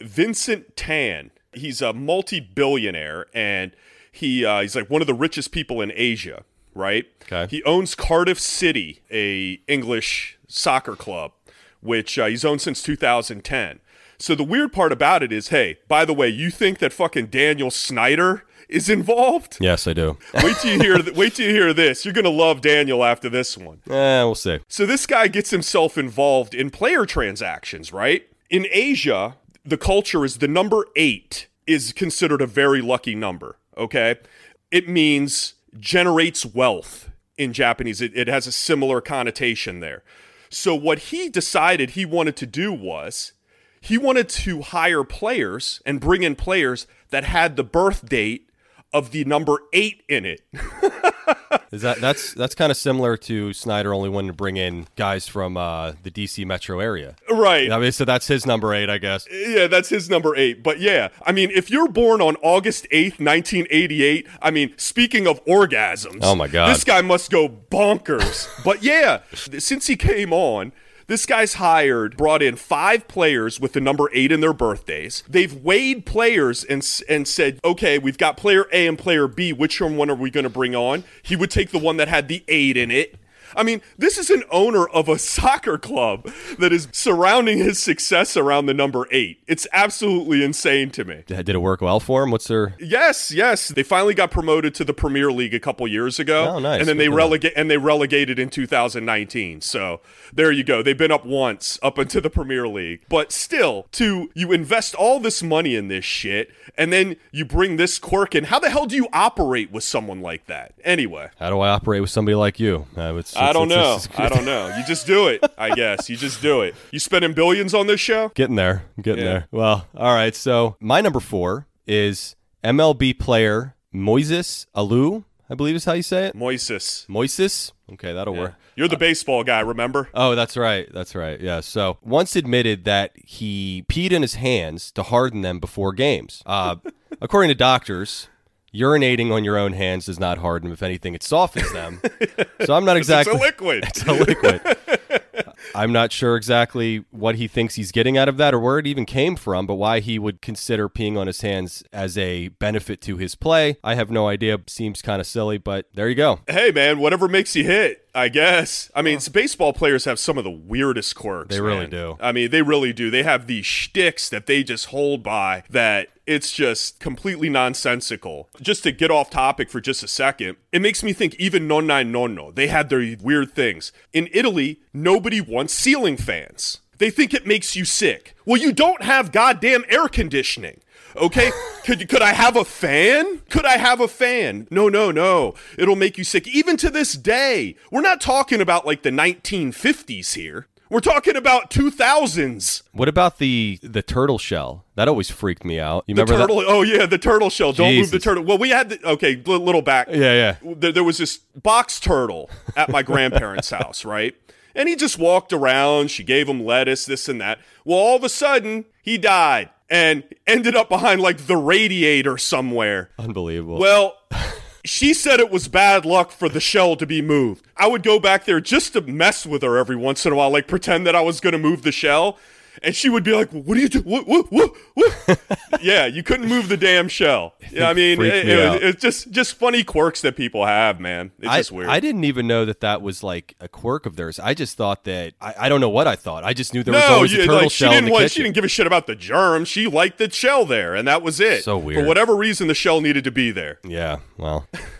Speaker 11: Vincent Tan, he's a multi-billionaire, and he uh, he's like one of the richest people in Asia. Right?
Speaker 10: Okay.
Speaker 11: He owns Cardiff City, a English soccer club, which uh, he's owned since 2010. So the weird part about it is, hey, by the way, you think that fucking Daniel Snyder is involved?
Speaker 10: Yes, I do.
Speaker 11: wait till you hear. Th- wait till you hear this. You're gonna love Daniel after this one.
Speaker 10: Eh, we'll see.
Speaker 11: So this guy gets himself involved in player transactions, right? In Asia, the culture is the number eight is considered a very lucky number. Okay, it means generates wealth in Japanese. It, it has a similar connotation there. So what he decided he wanted to do was he wanted to hire players and bring in players that had the birth date of the number eight in it.
Speaker 10: Is that that's that's kind of similar to Snyder only wanting to bring in guys from uh, the DC metro area,
Speaker 11: right.
Speaker 10: I mean, so that's his number eight, I guess.
Speaker 11: Yeah, that's his number eight. But yeah, I mean, if you're born on August 8th, 1988, I mean, speaking of orgasms,
Speaker 10: Oh my God.
Speaker 11: this guy must go bonkers. but yeah, since he came on, this guy's hired, brought in five players with the number eight in their birthdays. They've weighed players and and said, okay, we've got player A and player B. Which one are we going to bring on? He would take the one that had the eight in it. I mean, this is an owner of a soccer club that is surrounding his success around the number eight. It's absolutely insane to me.
Speaker 10: Did it work well for him? What's their?
Speaker 11: Yes, yes, they finally got promoted to the Premier League a couple years ago.
Speaker 10: Oh, nice.
Speaker 11: And then they
Speaker 10: Good
Speaker 11: relegate and they relegated in 2019. So there you go. They've been up once up into the Premier League. But still, to you invest all this money in this shit and then you bring this quirk in. How the hell do you operate with someone like that? Anyway.
Speaker 10: How do I operate with somebody like you? Uh, it's,
Speaker 11: I don't know. I don't know. You just do it. I guess you just do it. You spending billions on this show?
Speaker 10: Getting there. Getting
Speaker 11: Yeah.
Speaker 10: there. Well, all right. So my number four is MLB player Moises Alou, I believe is how you say it.
Speaker 11: Moises.
Speaker 10: Moises? Okay, that'll work.
Speaker 11: You're the baseball guy, remember?
Speaker 10: Oh, that's right. That's right. Yeah. So once admitted that he peed in his hands to harden them before games. Uh, according to doctors, urinating on your own hands does not harden. If anything, it softens them. so I'm not exactly.
Speaker 11: It's a liquid.
Speaker 10: It's a liquid. I'm not sure exactly what he thinks he's getting out of that or where it even came from, but why he would consider peeing on his hands as a benefit to his play, I have no idea. Seems kind of silly, but there you go.
Speaker 11: Hey, man, whatever makes you hit. I guess. I mean, baseball players have some of the weirdest quirks.
Speaker 10: They really
Speaker 11: man.
Speaker 10: do.
Speaker 11: I mean, they really do. They have these shticks that they just hold by that it's just completely nonsensical. Just to get off topic for just a second, it makes me think even Nonna Nonno, they had their weird things. In Italy, nobody wants ceiling fans. They think it makes you sick. Well, you don't have goddamn air conditioning. Okay, could could I have a fan? Could I have a fan? No, no, no. It'll make you sick. Even to this day, we're not talking about like the 1950s here. We're talking about 2000s.
Speaker 10: What about the the turtle shell? That always freaked me out. You
Speaker 11: The
Speaker 10: remember
Speaker 11: turtle? Oh yeah, the turtle shell. Don't move the turtle. Well, we had the okay. Little back.
Speaker 10: Yeah, yeah.
Speaker 11: there, there was this box turtle at my grandparents' house, right? And he just walked around. She gave him lettuce, this and that. Well, all of a sudden, he died and ended up behind like the radiator somewhere.
Speaker 10: Unbelievable.
Speaker 11: Well, she said it was bad luck for the shell to be moved. I would go back there just to mess with her every once in a while, like pretend that I was going to move the shell. And she would be like, "What do you do? What? What? What? what? yeah, you couldn't move the damn shell. Yeah, I mean, it,
Speaker 10: me
Speaker 11: it- it's just just funny quirks that people have, man. It's
Speaker 10: I,
Speaker 11: just weird.
Speaker 10: I didn't even know that that was like a quirk of theirs. I just thought that I, I don't know what I thought. I just knew there was
Speaker 11: no,
Speaker 10: always
Speaker 11: you-
Speaker 10: a turtle
Speaker 11: like, she
Speaker 10: shell in
Speaker 11: didn't
Speaker 10: the
Speaker 11: want.
Speaker 10: kitchen.
Speaker 11: She didn't give a shit about the germ. She liked the shell there, and that was it.
Speaker 10: So weird.
Speaker 11: For whatever reason, the shell needed to be there.
Speaker 10: Yeah, well,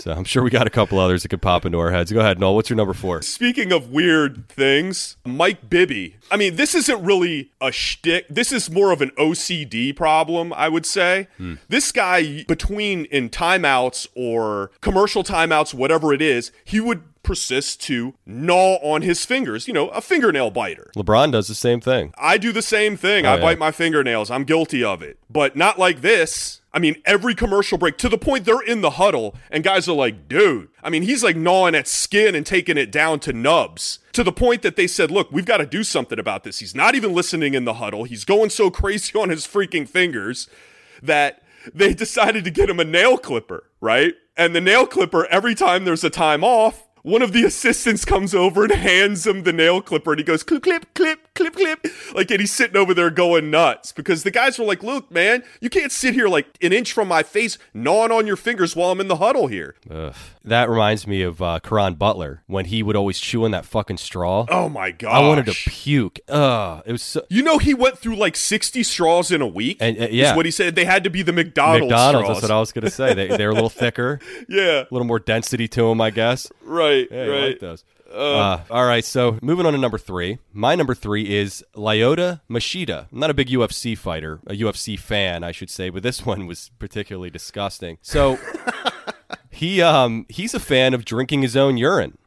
Speaker 10: so I'm sure we got a couple others that could pop into our heads. Go ahead, Noel. What's your number four?
Speaker 11: Speaking of weird things, Mike Bibby. I mean, this isn't really a shtick. This is more of an OCD problem, I would say. Hmm. This guy, between in timeouts or commercial timeouts, whatever it is, he would persist to gnaw on his fingers. You know, a fingernail biter.
Speaker 10: LeBron does the same thing.
Speaker 11: I do the same thing.
Speaker 10: Oh,
Speaker 11: I
Speaker 10: yeah.
Speaker 11: bite my fingernails. I'm guilty of it. But not like this. I mean, every commercial break to the point they're in the huddle and guys are like, dude. I mean, he's like gnawing at skin and taking it down to nubs to the point that they said, look, we've got to do something about this. He's not even listening in the huddle. He's going so crazy on his freaking fingers that they decided to get him a nail clipper, right? And the nail clipper, every time there's a time off, one of the assistants comes over and hands him the nail clipper and he goes clip clip clip clip clip like and he's sitting over there going nuts because the guys were like look man you can't sit here like an inch from my face gnawing on your fingers while i'm in the huddle here
Speaker 10: Ugh. That reminds me of uh, Caron Butler when he would always chew on that fucking straw.
Speaker 11: oh my god
Speaker 10: I wanted to puke. Ugh, it was so.
Speaker 11: you know he went through like 60 straws in a week
Speaker 10: And, uh,
Speaker 11: is
Speaker 10: yeah.
Speaker 11: what he said they had to be the mcdonald's,
Speaker 10: McDonald's.
Speaker 11: straws.
Speaker 10: That's what I was gonna say. They they're a little thicker,
Speaker 11: yeah
Speaker 10: a little more density to them, I guess.
Speaker 11: right
Speaker 10: Hey, I
Speaker 11: right
Speaker 10: like those. Uh, all right, so moving on to number three. My number three is Lyoto Machida. I'm not a big UFC fighter, a UFC fan, I should say, but this one was particularly disgusting. So he um he's a fan of drinking his own urine.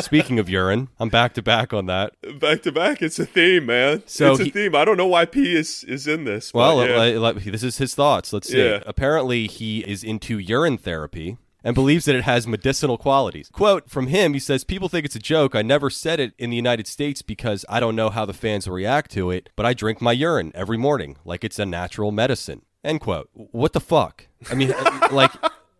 Speaker 10: Speaking of urine, I'm back to back on that.
Speaker 11: back to back it's a theme man
Speaker 10: So
Speaker 11: it's a theme i don't know why p is is in this but
Speaker 10: Well,
Speaker 11: yeah.
Speaker 10: let- let- this is his thoughts. Let's see.
Speaker 11: Yeah.
Speaker 10: Apparently, he is into urine therapy and believes that it has medicinal qualities. Quote from him, he says, People think it's a joke. I never said it in the United States because I don't know how the fans will react to it, but I drink my urine every morning like it's a natural medicine. End quote. What the fuck? I mean, like,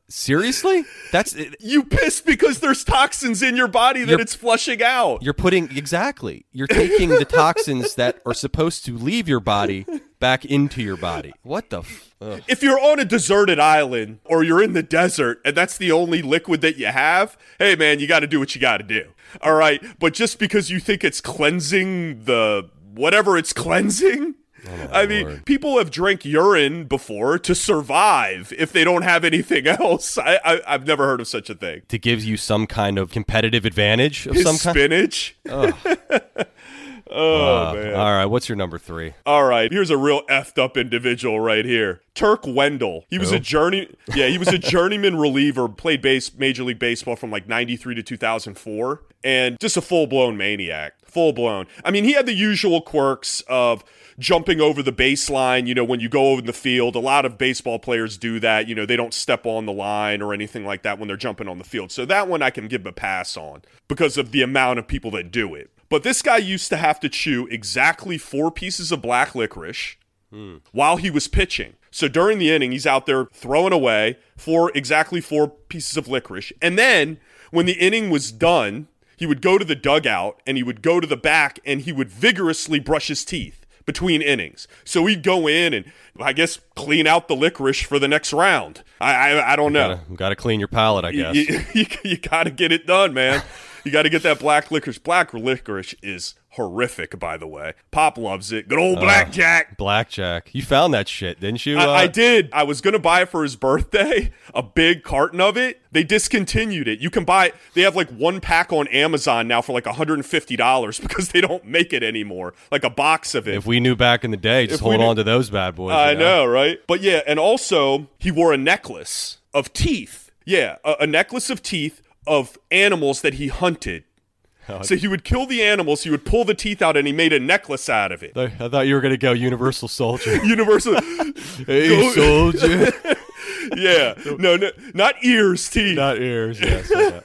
Speaker 10: seriously? That's.
Speaker 11: you piss because there's toxins in your body that it's flushing out.
Speaker 10: You're putting exactly. You're taking the toxins that are supposed to leave your body back into your body. What the? F- ugh.
Speaker 11: If you're on a deserted island or you're in the desert and that's the only liquid that you have, hey man, you got to do what you got to do. All right, but just because you think it's cleansing the whatever it's cleansing, I mean, people have drank urine before to survive if they don't have anything else. I, I I've never heard of such a thing.
Speaker 10: to give you some kind of competitive advantage of
Speaker 11: His
Speaker 10: some kind.
Speaker 11: spinach. oh
Speaker 10: Uh,
Speaker 11: man.
Speaker 10: all right, what's your number three?
Speaker 11: All right, here's a real effed up individual right here. Turk Wendell. He was
Speaker 10: Who?
Speaker 11: a journey yeah, he was a journeyman reliever, played base Major League Baseball from like 93 to 2004 and just a full-blown maniac. Full-blown. I mean, he had the usual quirks of jumping over the baseline, you know, when you go over the field. A lot of baseball players do that, you know, they don't step on the line or anything like that when they're jumping on the field. So that one I can give a pass on because of the amount of people that do it. But this guy used to have to chew exactly four pieces of black licorice while he was pitching. So during the inning, he's out there throwing away four exactly four pieces of licorice. And then when the inning was done, he would go to the dugout and he would go to the back and he would vigorously brush his teeth between innings. So we'd go in and I guess clean out the licorice for the next round. I I, I don't know.
Speaker 10: Got to clean your palate, I guess.
Speaker 11: You, you, you got to get it done, man. you got to get that black licorice. Black licorice is horrific, by the way. Pop loves it. Good old blackjack.
Speaker 10: Blackjack. You found that shit, didn't you?
Speaker 11: I,
Speaker 10: uh,
Speaker 11: I did. I was gonna buy it for his birthday, a big carton of it. They discontinued it. You can buy. They have like one pack on Amazon now for like 150 dollars because they don't make it anymore. Like a box of it.
Speaker 10: If we knew back in the day, just
Speaker 11: If
Speaker 10: hold on to those bad boys.
Speaker 11: I
Speaker 10: you
Speaker 11: know, right? But yeah, and also he wore a necklace of teeth. Yeah, a, a necklace of teeth of animals that he hunted. So he would kill the animals, he would pull the teeth out, and he made a necklace out of it.
Speaker 10: I thought you were gonna go Universal Soldier.
Speaker 11: Universal.
Speaker 10: hey, soldier.
Speaker 11: yeah, no, no, not ears, teeth.
Speaker 10: Not ears. Yes. okay.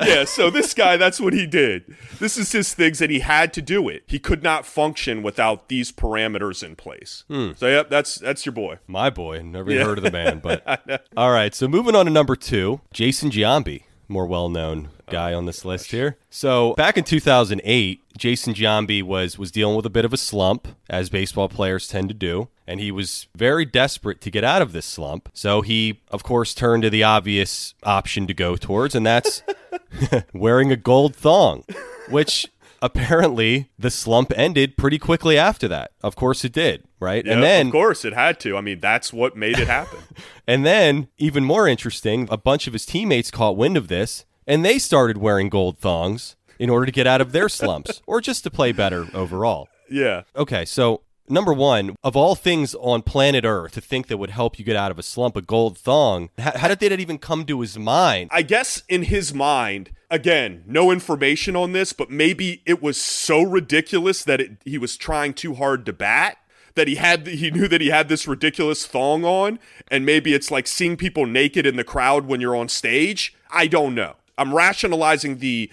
Speaker 11: yeah, so this guy, that's what he did. This is his things that he had to do it. He could not function without these parameters in place. Hmm. So yep, that's that's your boy.
Speaker 10: My boy. Never
Speaker 11: Yeah.
Speaker 10: heard of the man, but all right. So moving on to number two, Jason Giambi, more well-known guy oh, on this list here. So back in 2008, Jason Giambi was was dealing with a bit of a slump, as baseball players tend to do, and he was very desperate to get out of this slump. So he, of course, turned to the obvious option to go towards, and that's wearing a gold thong, which. Apparently, the slump ended pretty quickly after that. Of course, it did, right?
Speaker 11: Yep,
Speaker 10: and then,
Speaker 11: of course, it had to. I mean, that's what made it happen.
Speaker 10: and then, even more interesting, a bunch of his teammates caught wind of this and they started wearing gold thongs in order to get out of their slumps or just to play better overall.
Speaker 11: yeah.
Speaker 10: Okay, so number one, of all things on planet Earth to think that would help you get out of a slump, a gold thong, how, how did that even come to his mind?
Speaker 11: I guess in his mind, again, no information on this, but maybe it was so ridiculous that it, he was trying too hard to bat that he had he knew that he had this ridiculous thong on and maybe it's like seeing people naked in the crowd when you're on stage. I don't know. I'm rationalizing the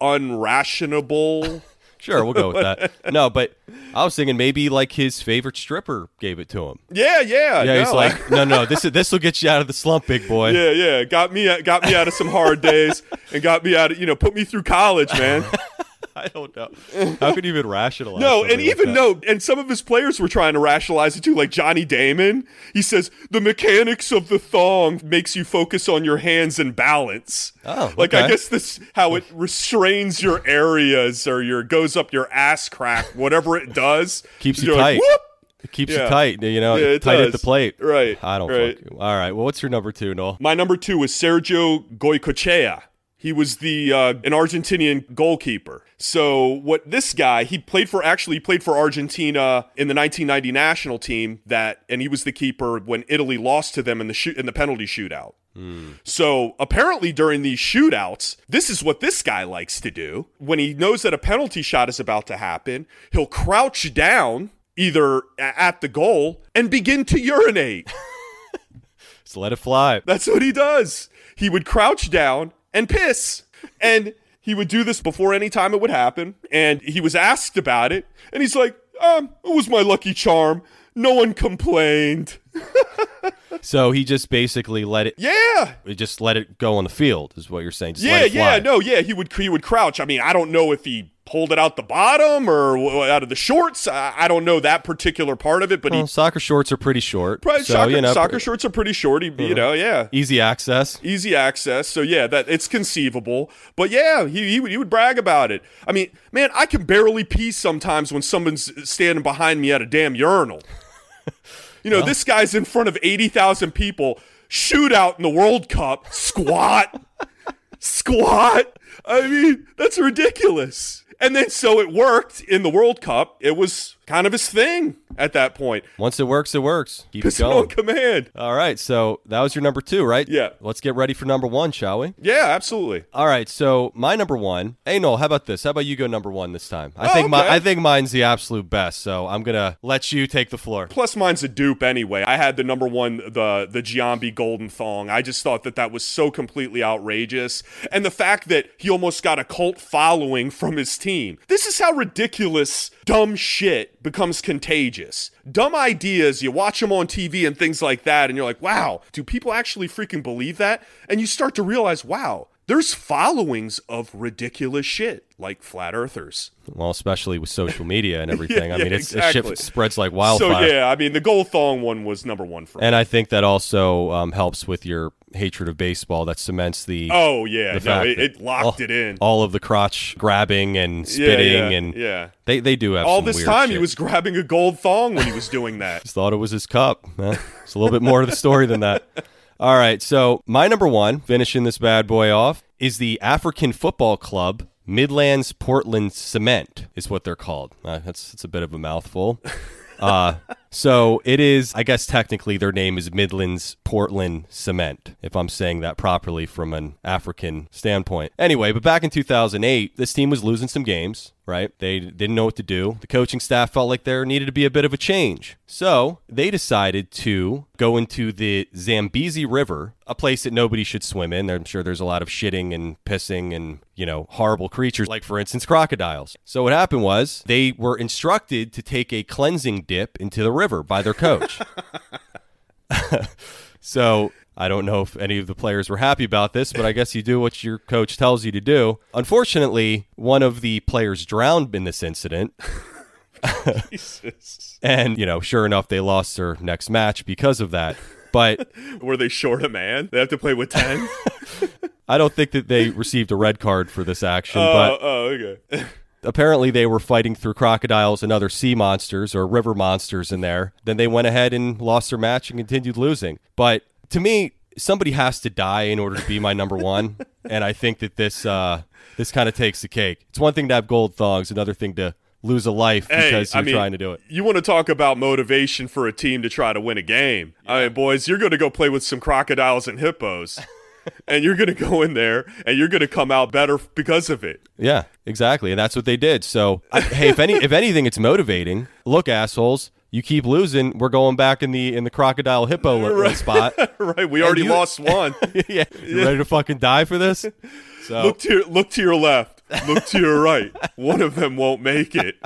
Speaker 11: unrationable.
Speaker 10: Sure, we'll go with that. No, but I was thinking maybe like his favorite stripper gave it to him.
Speaker 11: yeah, yeah.
Speaker 10: Yeah, he's like, no, no, this this will get you out of the slump, big boy.
Speaker 11: Yeah, yeah, got me got me out of some hard days and got me out of you know put me through college, man.
Speaker 10: I don't know. How could you even rationalize?
Speaker 11: It?
Speaker 10: No,
Speaker 11: and
Speaker 10: like
Speaker 11: even
Speaker 10: that?
Speaker 11: no, and some of his players were trying to rationalize it too, like Johnny Damon. He says the mechanics of the thong makes you focus on your hands and balance.
Speaker 10: Oh,
Speaker 11: like I guess this how it restrains your areas or your goes up your ass crack, whatever it does.
Speaker 10: Keeps you
Speaker 11: like,
Speaker 10: tight.
Speaker 11: "Whoop!"
Speaker 10: It keeps
Speaker 11: Yeah.
Speaker 10: you tight, you know,
Speaker 11: Yeah,
Speaker 10: tight at the plate.
Speaker 11: Right,
Speaker 10: I don't
Speaker 11: right.
Speaker 10: fuck you. All right. Well, what's your number two, Noel?
Speaker 11: My number two is Sergio Goycochea. He was the uh, an Argentinian goalkeeper. So what this guy he played for actually he played for Argentina in the 1990 national team that and he was the keeper when Italy lost to them in the shoot in the penalty shootout. So apparently during these shootouts, this is what this guy likes to do. When he knows that a penalty shot is about to happen, he'll crouch down either at the goal and begin to urinate.
Speaker 10: Just let it fly.
Speaker 11: That's what he does. He would crouch down and piss. And he would do this before any time it would happen. And he was asked about it. And he's like, um, it was my lucky charm. No one complained.
Speaker 10: So he just basically let it.
Speaker 11: Yeah.
Speaker 10: He just let it go on the field, is what you're saying. Just
Speaker 11: Yeah, yeah, no, yeah. He would he would crouch. I mean, I don't know if he pulled it out the bottom or out of the shorts. I, don't know that particular part of it, but
Speaker 10: Well,
Speaker 11: he
Speaker 10: soccer shorts are pretty short.
Speaker 11: probably
Speaker 10: so,
Speaker 11: soccer,
Speaker 10: you know,
Speaker 11: soccer shorts are pretty short. He, you know, yeah.
Speaker 10: Easy access.
Speaker 11: easy access. So yeah, that it's conceivable. But yeah, he, he would he would brag about it. I mean, man, I can barely pee sometimes when someone's standing behind me at a damn urinal. You know, this guy's in front of eighty thousand people. Shootout in the World Cup. Squat. squat. I mean, that's ridiculous. And then so it worked in the World Cup. It was kind of his thing at that point.
Speaker 10: Once it works, it works. Keep it
Speaker 11: Pissing on
Speaker 10: going.
Speaker 11: command.
Speaker 10: All right. So that was your number two, right?
Speaker 11: Yeah.
Speaker 10: Let's get ready for number one, shall we?
Speaker 11: Yeah, absolutely.
Speaker 10: All right, so my number one. Hey Noel, how about this? How about you go number one this time? I
Speaker 11: Oh,
Speaker 10: think my. I think mine's the absolute best. So I'm gonna let you take the floor.
Speaker 11: Plus, mine's a dupe anyway. I had the number one, the the Giambi Golden Thong. I just thought that that was so completely outrageous, and the fact that he almost got a cult following from his team. This is how ridiculous dumb shit becomes contagious. Dumb ideas, you watch them on TV and things like that, and you're like, wow, do people actually freaking believe that? And you start to realize, wow. there's followings of ridiculous shit like flat earthers.
Speaker 10: Well, especially with social media and everything.
Speaker 11: Yeah,
Speaker 10: I mean, it's,
Speaker 11: exactly.
Speaker 10: it shit spreads like wildfire.
Speaker 11: So yeah, I mean the gold thong one was number one for me.
Speaker 10: And I think that also um, helps with your hatred of baseball. That cements the
Speaker 11: Oh yeah,
Speaker 10: the
Speaker 11: no, it, it locked
Speaker 10: all,
Speaker 11: it in.
Speaker 10: All of the crotch grabbing and spitting
Speaker 11: yeah,
Speaker 10: and
Speaker 11: yeah.
Speaker 10: they they do have
Speaker 11: All this time
Speaker 10: shit.
Speaker 11: he was grabbing a gold thong when he was doing that.
Speaker 10: Just thought it was his cup. Eh, It's a little bit more to the story than that. All right, so my number one, finishing this bad boy off, is the African Football Club Midlands Portland Cement, is what they're called. Uh, that's that's a bit of a mouthful. Uh, so it is, I guess technically their name is Midlands Portland Cement, if I'm saying that properly from an African standpoint. Anyway, but back in 2008, this team was losing some games, right? They didn't know what to do. The coaching staff felt like there needed to be a bit of a change. So they decided to go into the Zambezi River, a place that nobody should swim in. I'm sure there's a lot of shitting and pissing and, you know, horrible creatures, like, for instance, crocodiles. So what happened was they were instructed to take a cleansing dip into the river by their coach. so I don't know if any of the players were happy about this, but I guess you do what your coach tells you to do. Unfortunately, one of the players drowned in this incident. And, you know, sure enough, they lost their next match because of that. But
Speaker 11: Were they short a man? They have to play with ten.
Speaker 10: I don't think that they received a red card for this action.
Speaker 11: oh,
Speaker 10: but
Speaker 11: oh, okay.
Speaker 10: Apparently they were fighting through crocodiles and other sea monsters or river monsters in there. Then they went ahead and lost their match and continued losing. But to me, somebody has to die in order to be my number one, and I think that this uh, this kind of takes the cake. It's one thing to have gold thongs, another thing to lose a life
Speaker 11: Hey,
Speaker 10: because you're
Speaker 11: mean,
Speaker 10: trying to do it.
Speaker 11: You want to talk about motivation for a team to try to win a game? I mean, boys, you're going to go play with some crocodiles and hippos, and you're going to go in there and you're going to come out better because of it.
Speaker 10: Yeah, exactly, and that's what they did. So, I, hey, if any if anything, it's motivating. Look, assholes. You keep losing. We're going back in the in the crocodile hippo
Speaker 11: Right.
Speaker 10: spot.
Speaker 11: right? We
Speaker 10: And
Speaker 11: already
Speaker 10: you-
Speaker 11: lost one.
Speaker 10: yeah, you ready to fucking die for this? So
Speaker 11: Look to your, look to your left. Look to your right. One of them won't make it.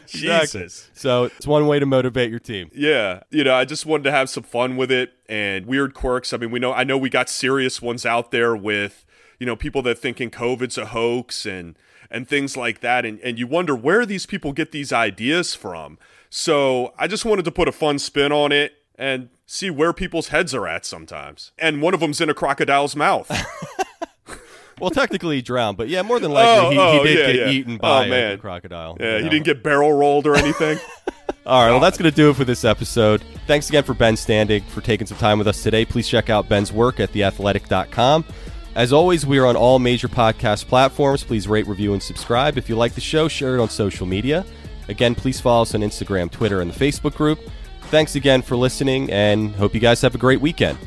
Speaker 11: Jesus.
Speaker 10: So it's one way to motivate your team.
Speaker 11: Yeah, you know, I just wanted to have some fun with it and weird quirks. I mean, we know I know we got serious ones out there with, you know, people that thinking COVID's a hoax and and things like that and and you wonder where these people get these ideas from. So, I just wanted to put a fun spin on it and see where people's heads are at sometimes. And one of them's in a crocodile's mouth.
Speaker 10: Well, technically he drowned, but yeah, more than likely
Speaker 11: Oh,
Speaker 10: he,
Speaker 11: oh,
Speaker 10: he did
Speaker 11: yeah,
Speaker 10: get
Speaker 11: yeah.
Speaker 10: eaten oh, by
Speaker 11: Oh,
Speaker 10: a-
Speaker 11: man.
Speaker 10: a crocodile.
Speaker 11: yeah, he
Speaker 10: know.
Speaker 11: didn't get barrel rolled or anything.
Speaker 10: All right, well, that's going to do it for this episode. Thanks again for Ben Standig for taking some time with us today. Please check out Ben's work at theathletic.com. As always, we are on all major podcast platforms. Please rate, review, and subscribe. If you like the show, share it on social media. Again, please follow us on Instagram, Twitter, and the Facebook group. Thanks again for listening, and hope you guys have a great weekend.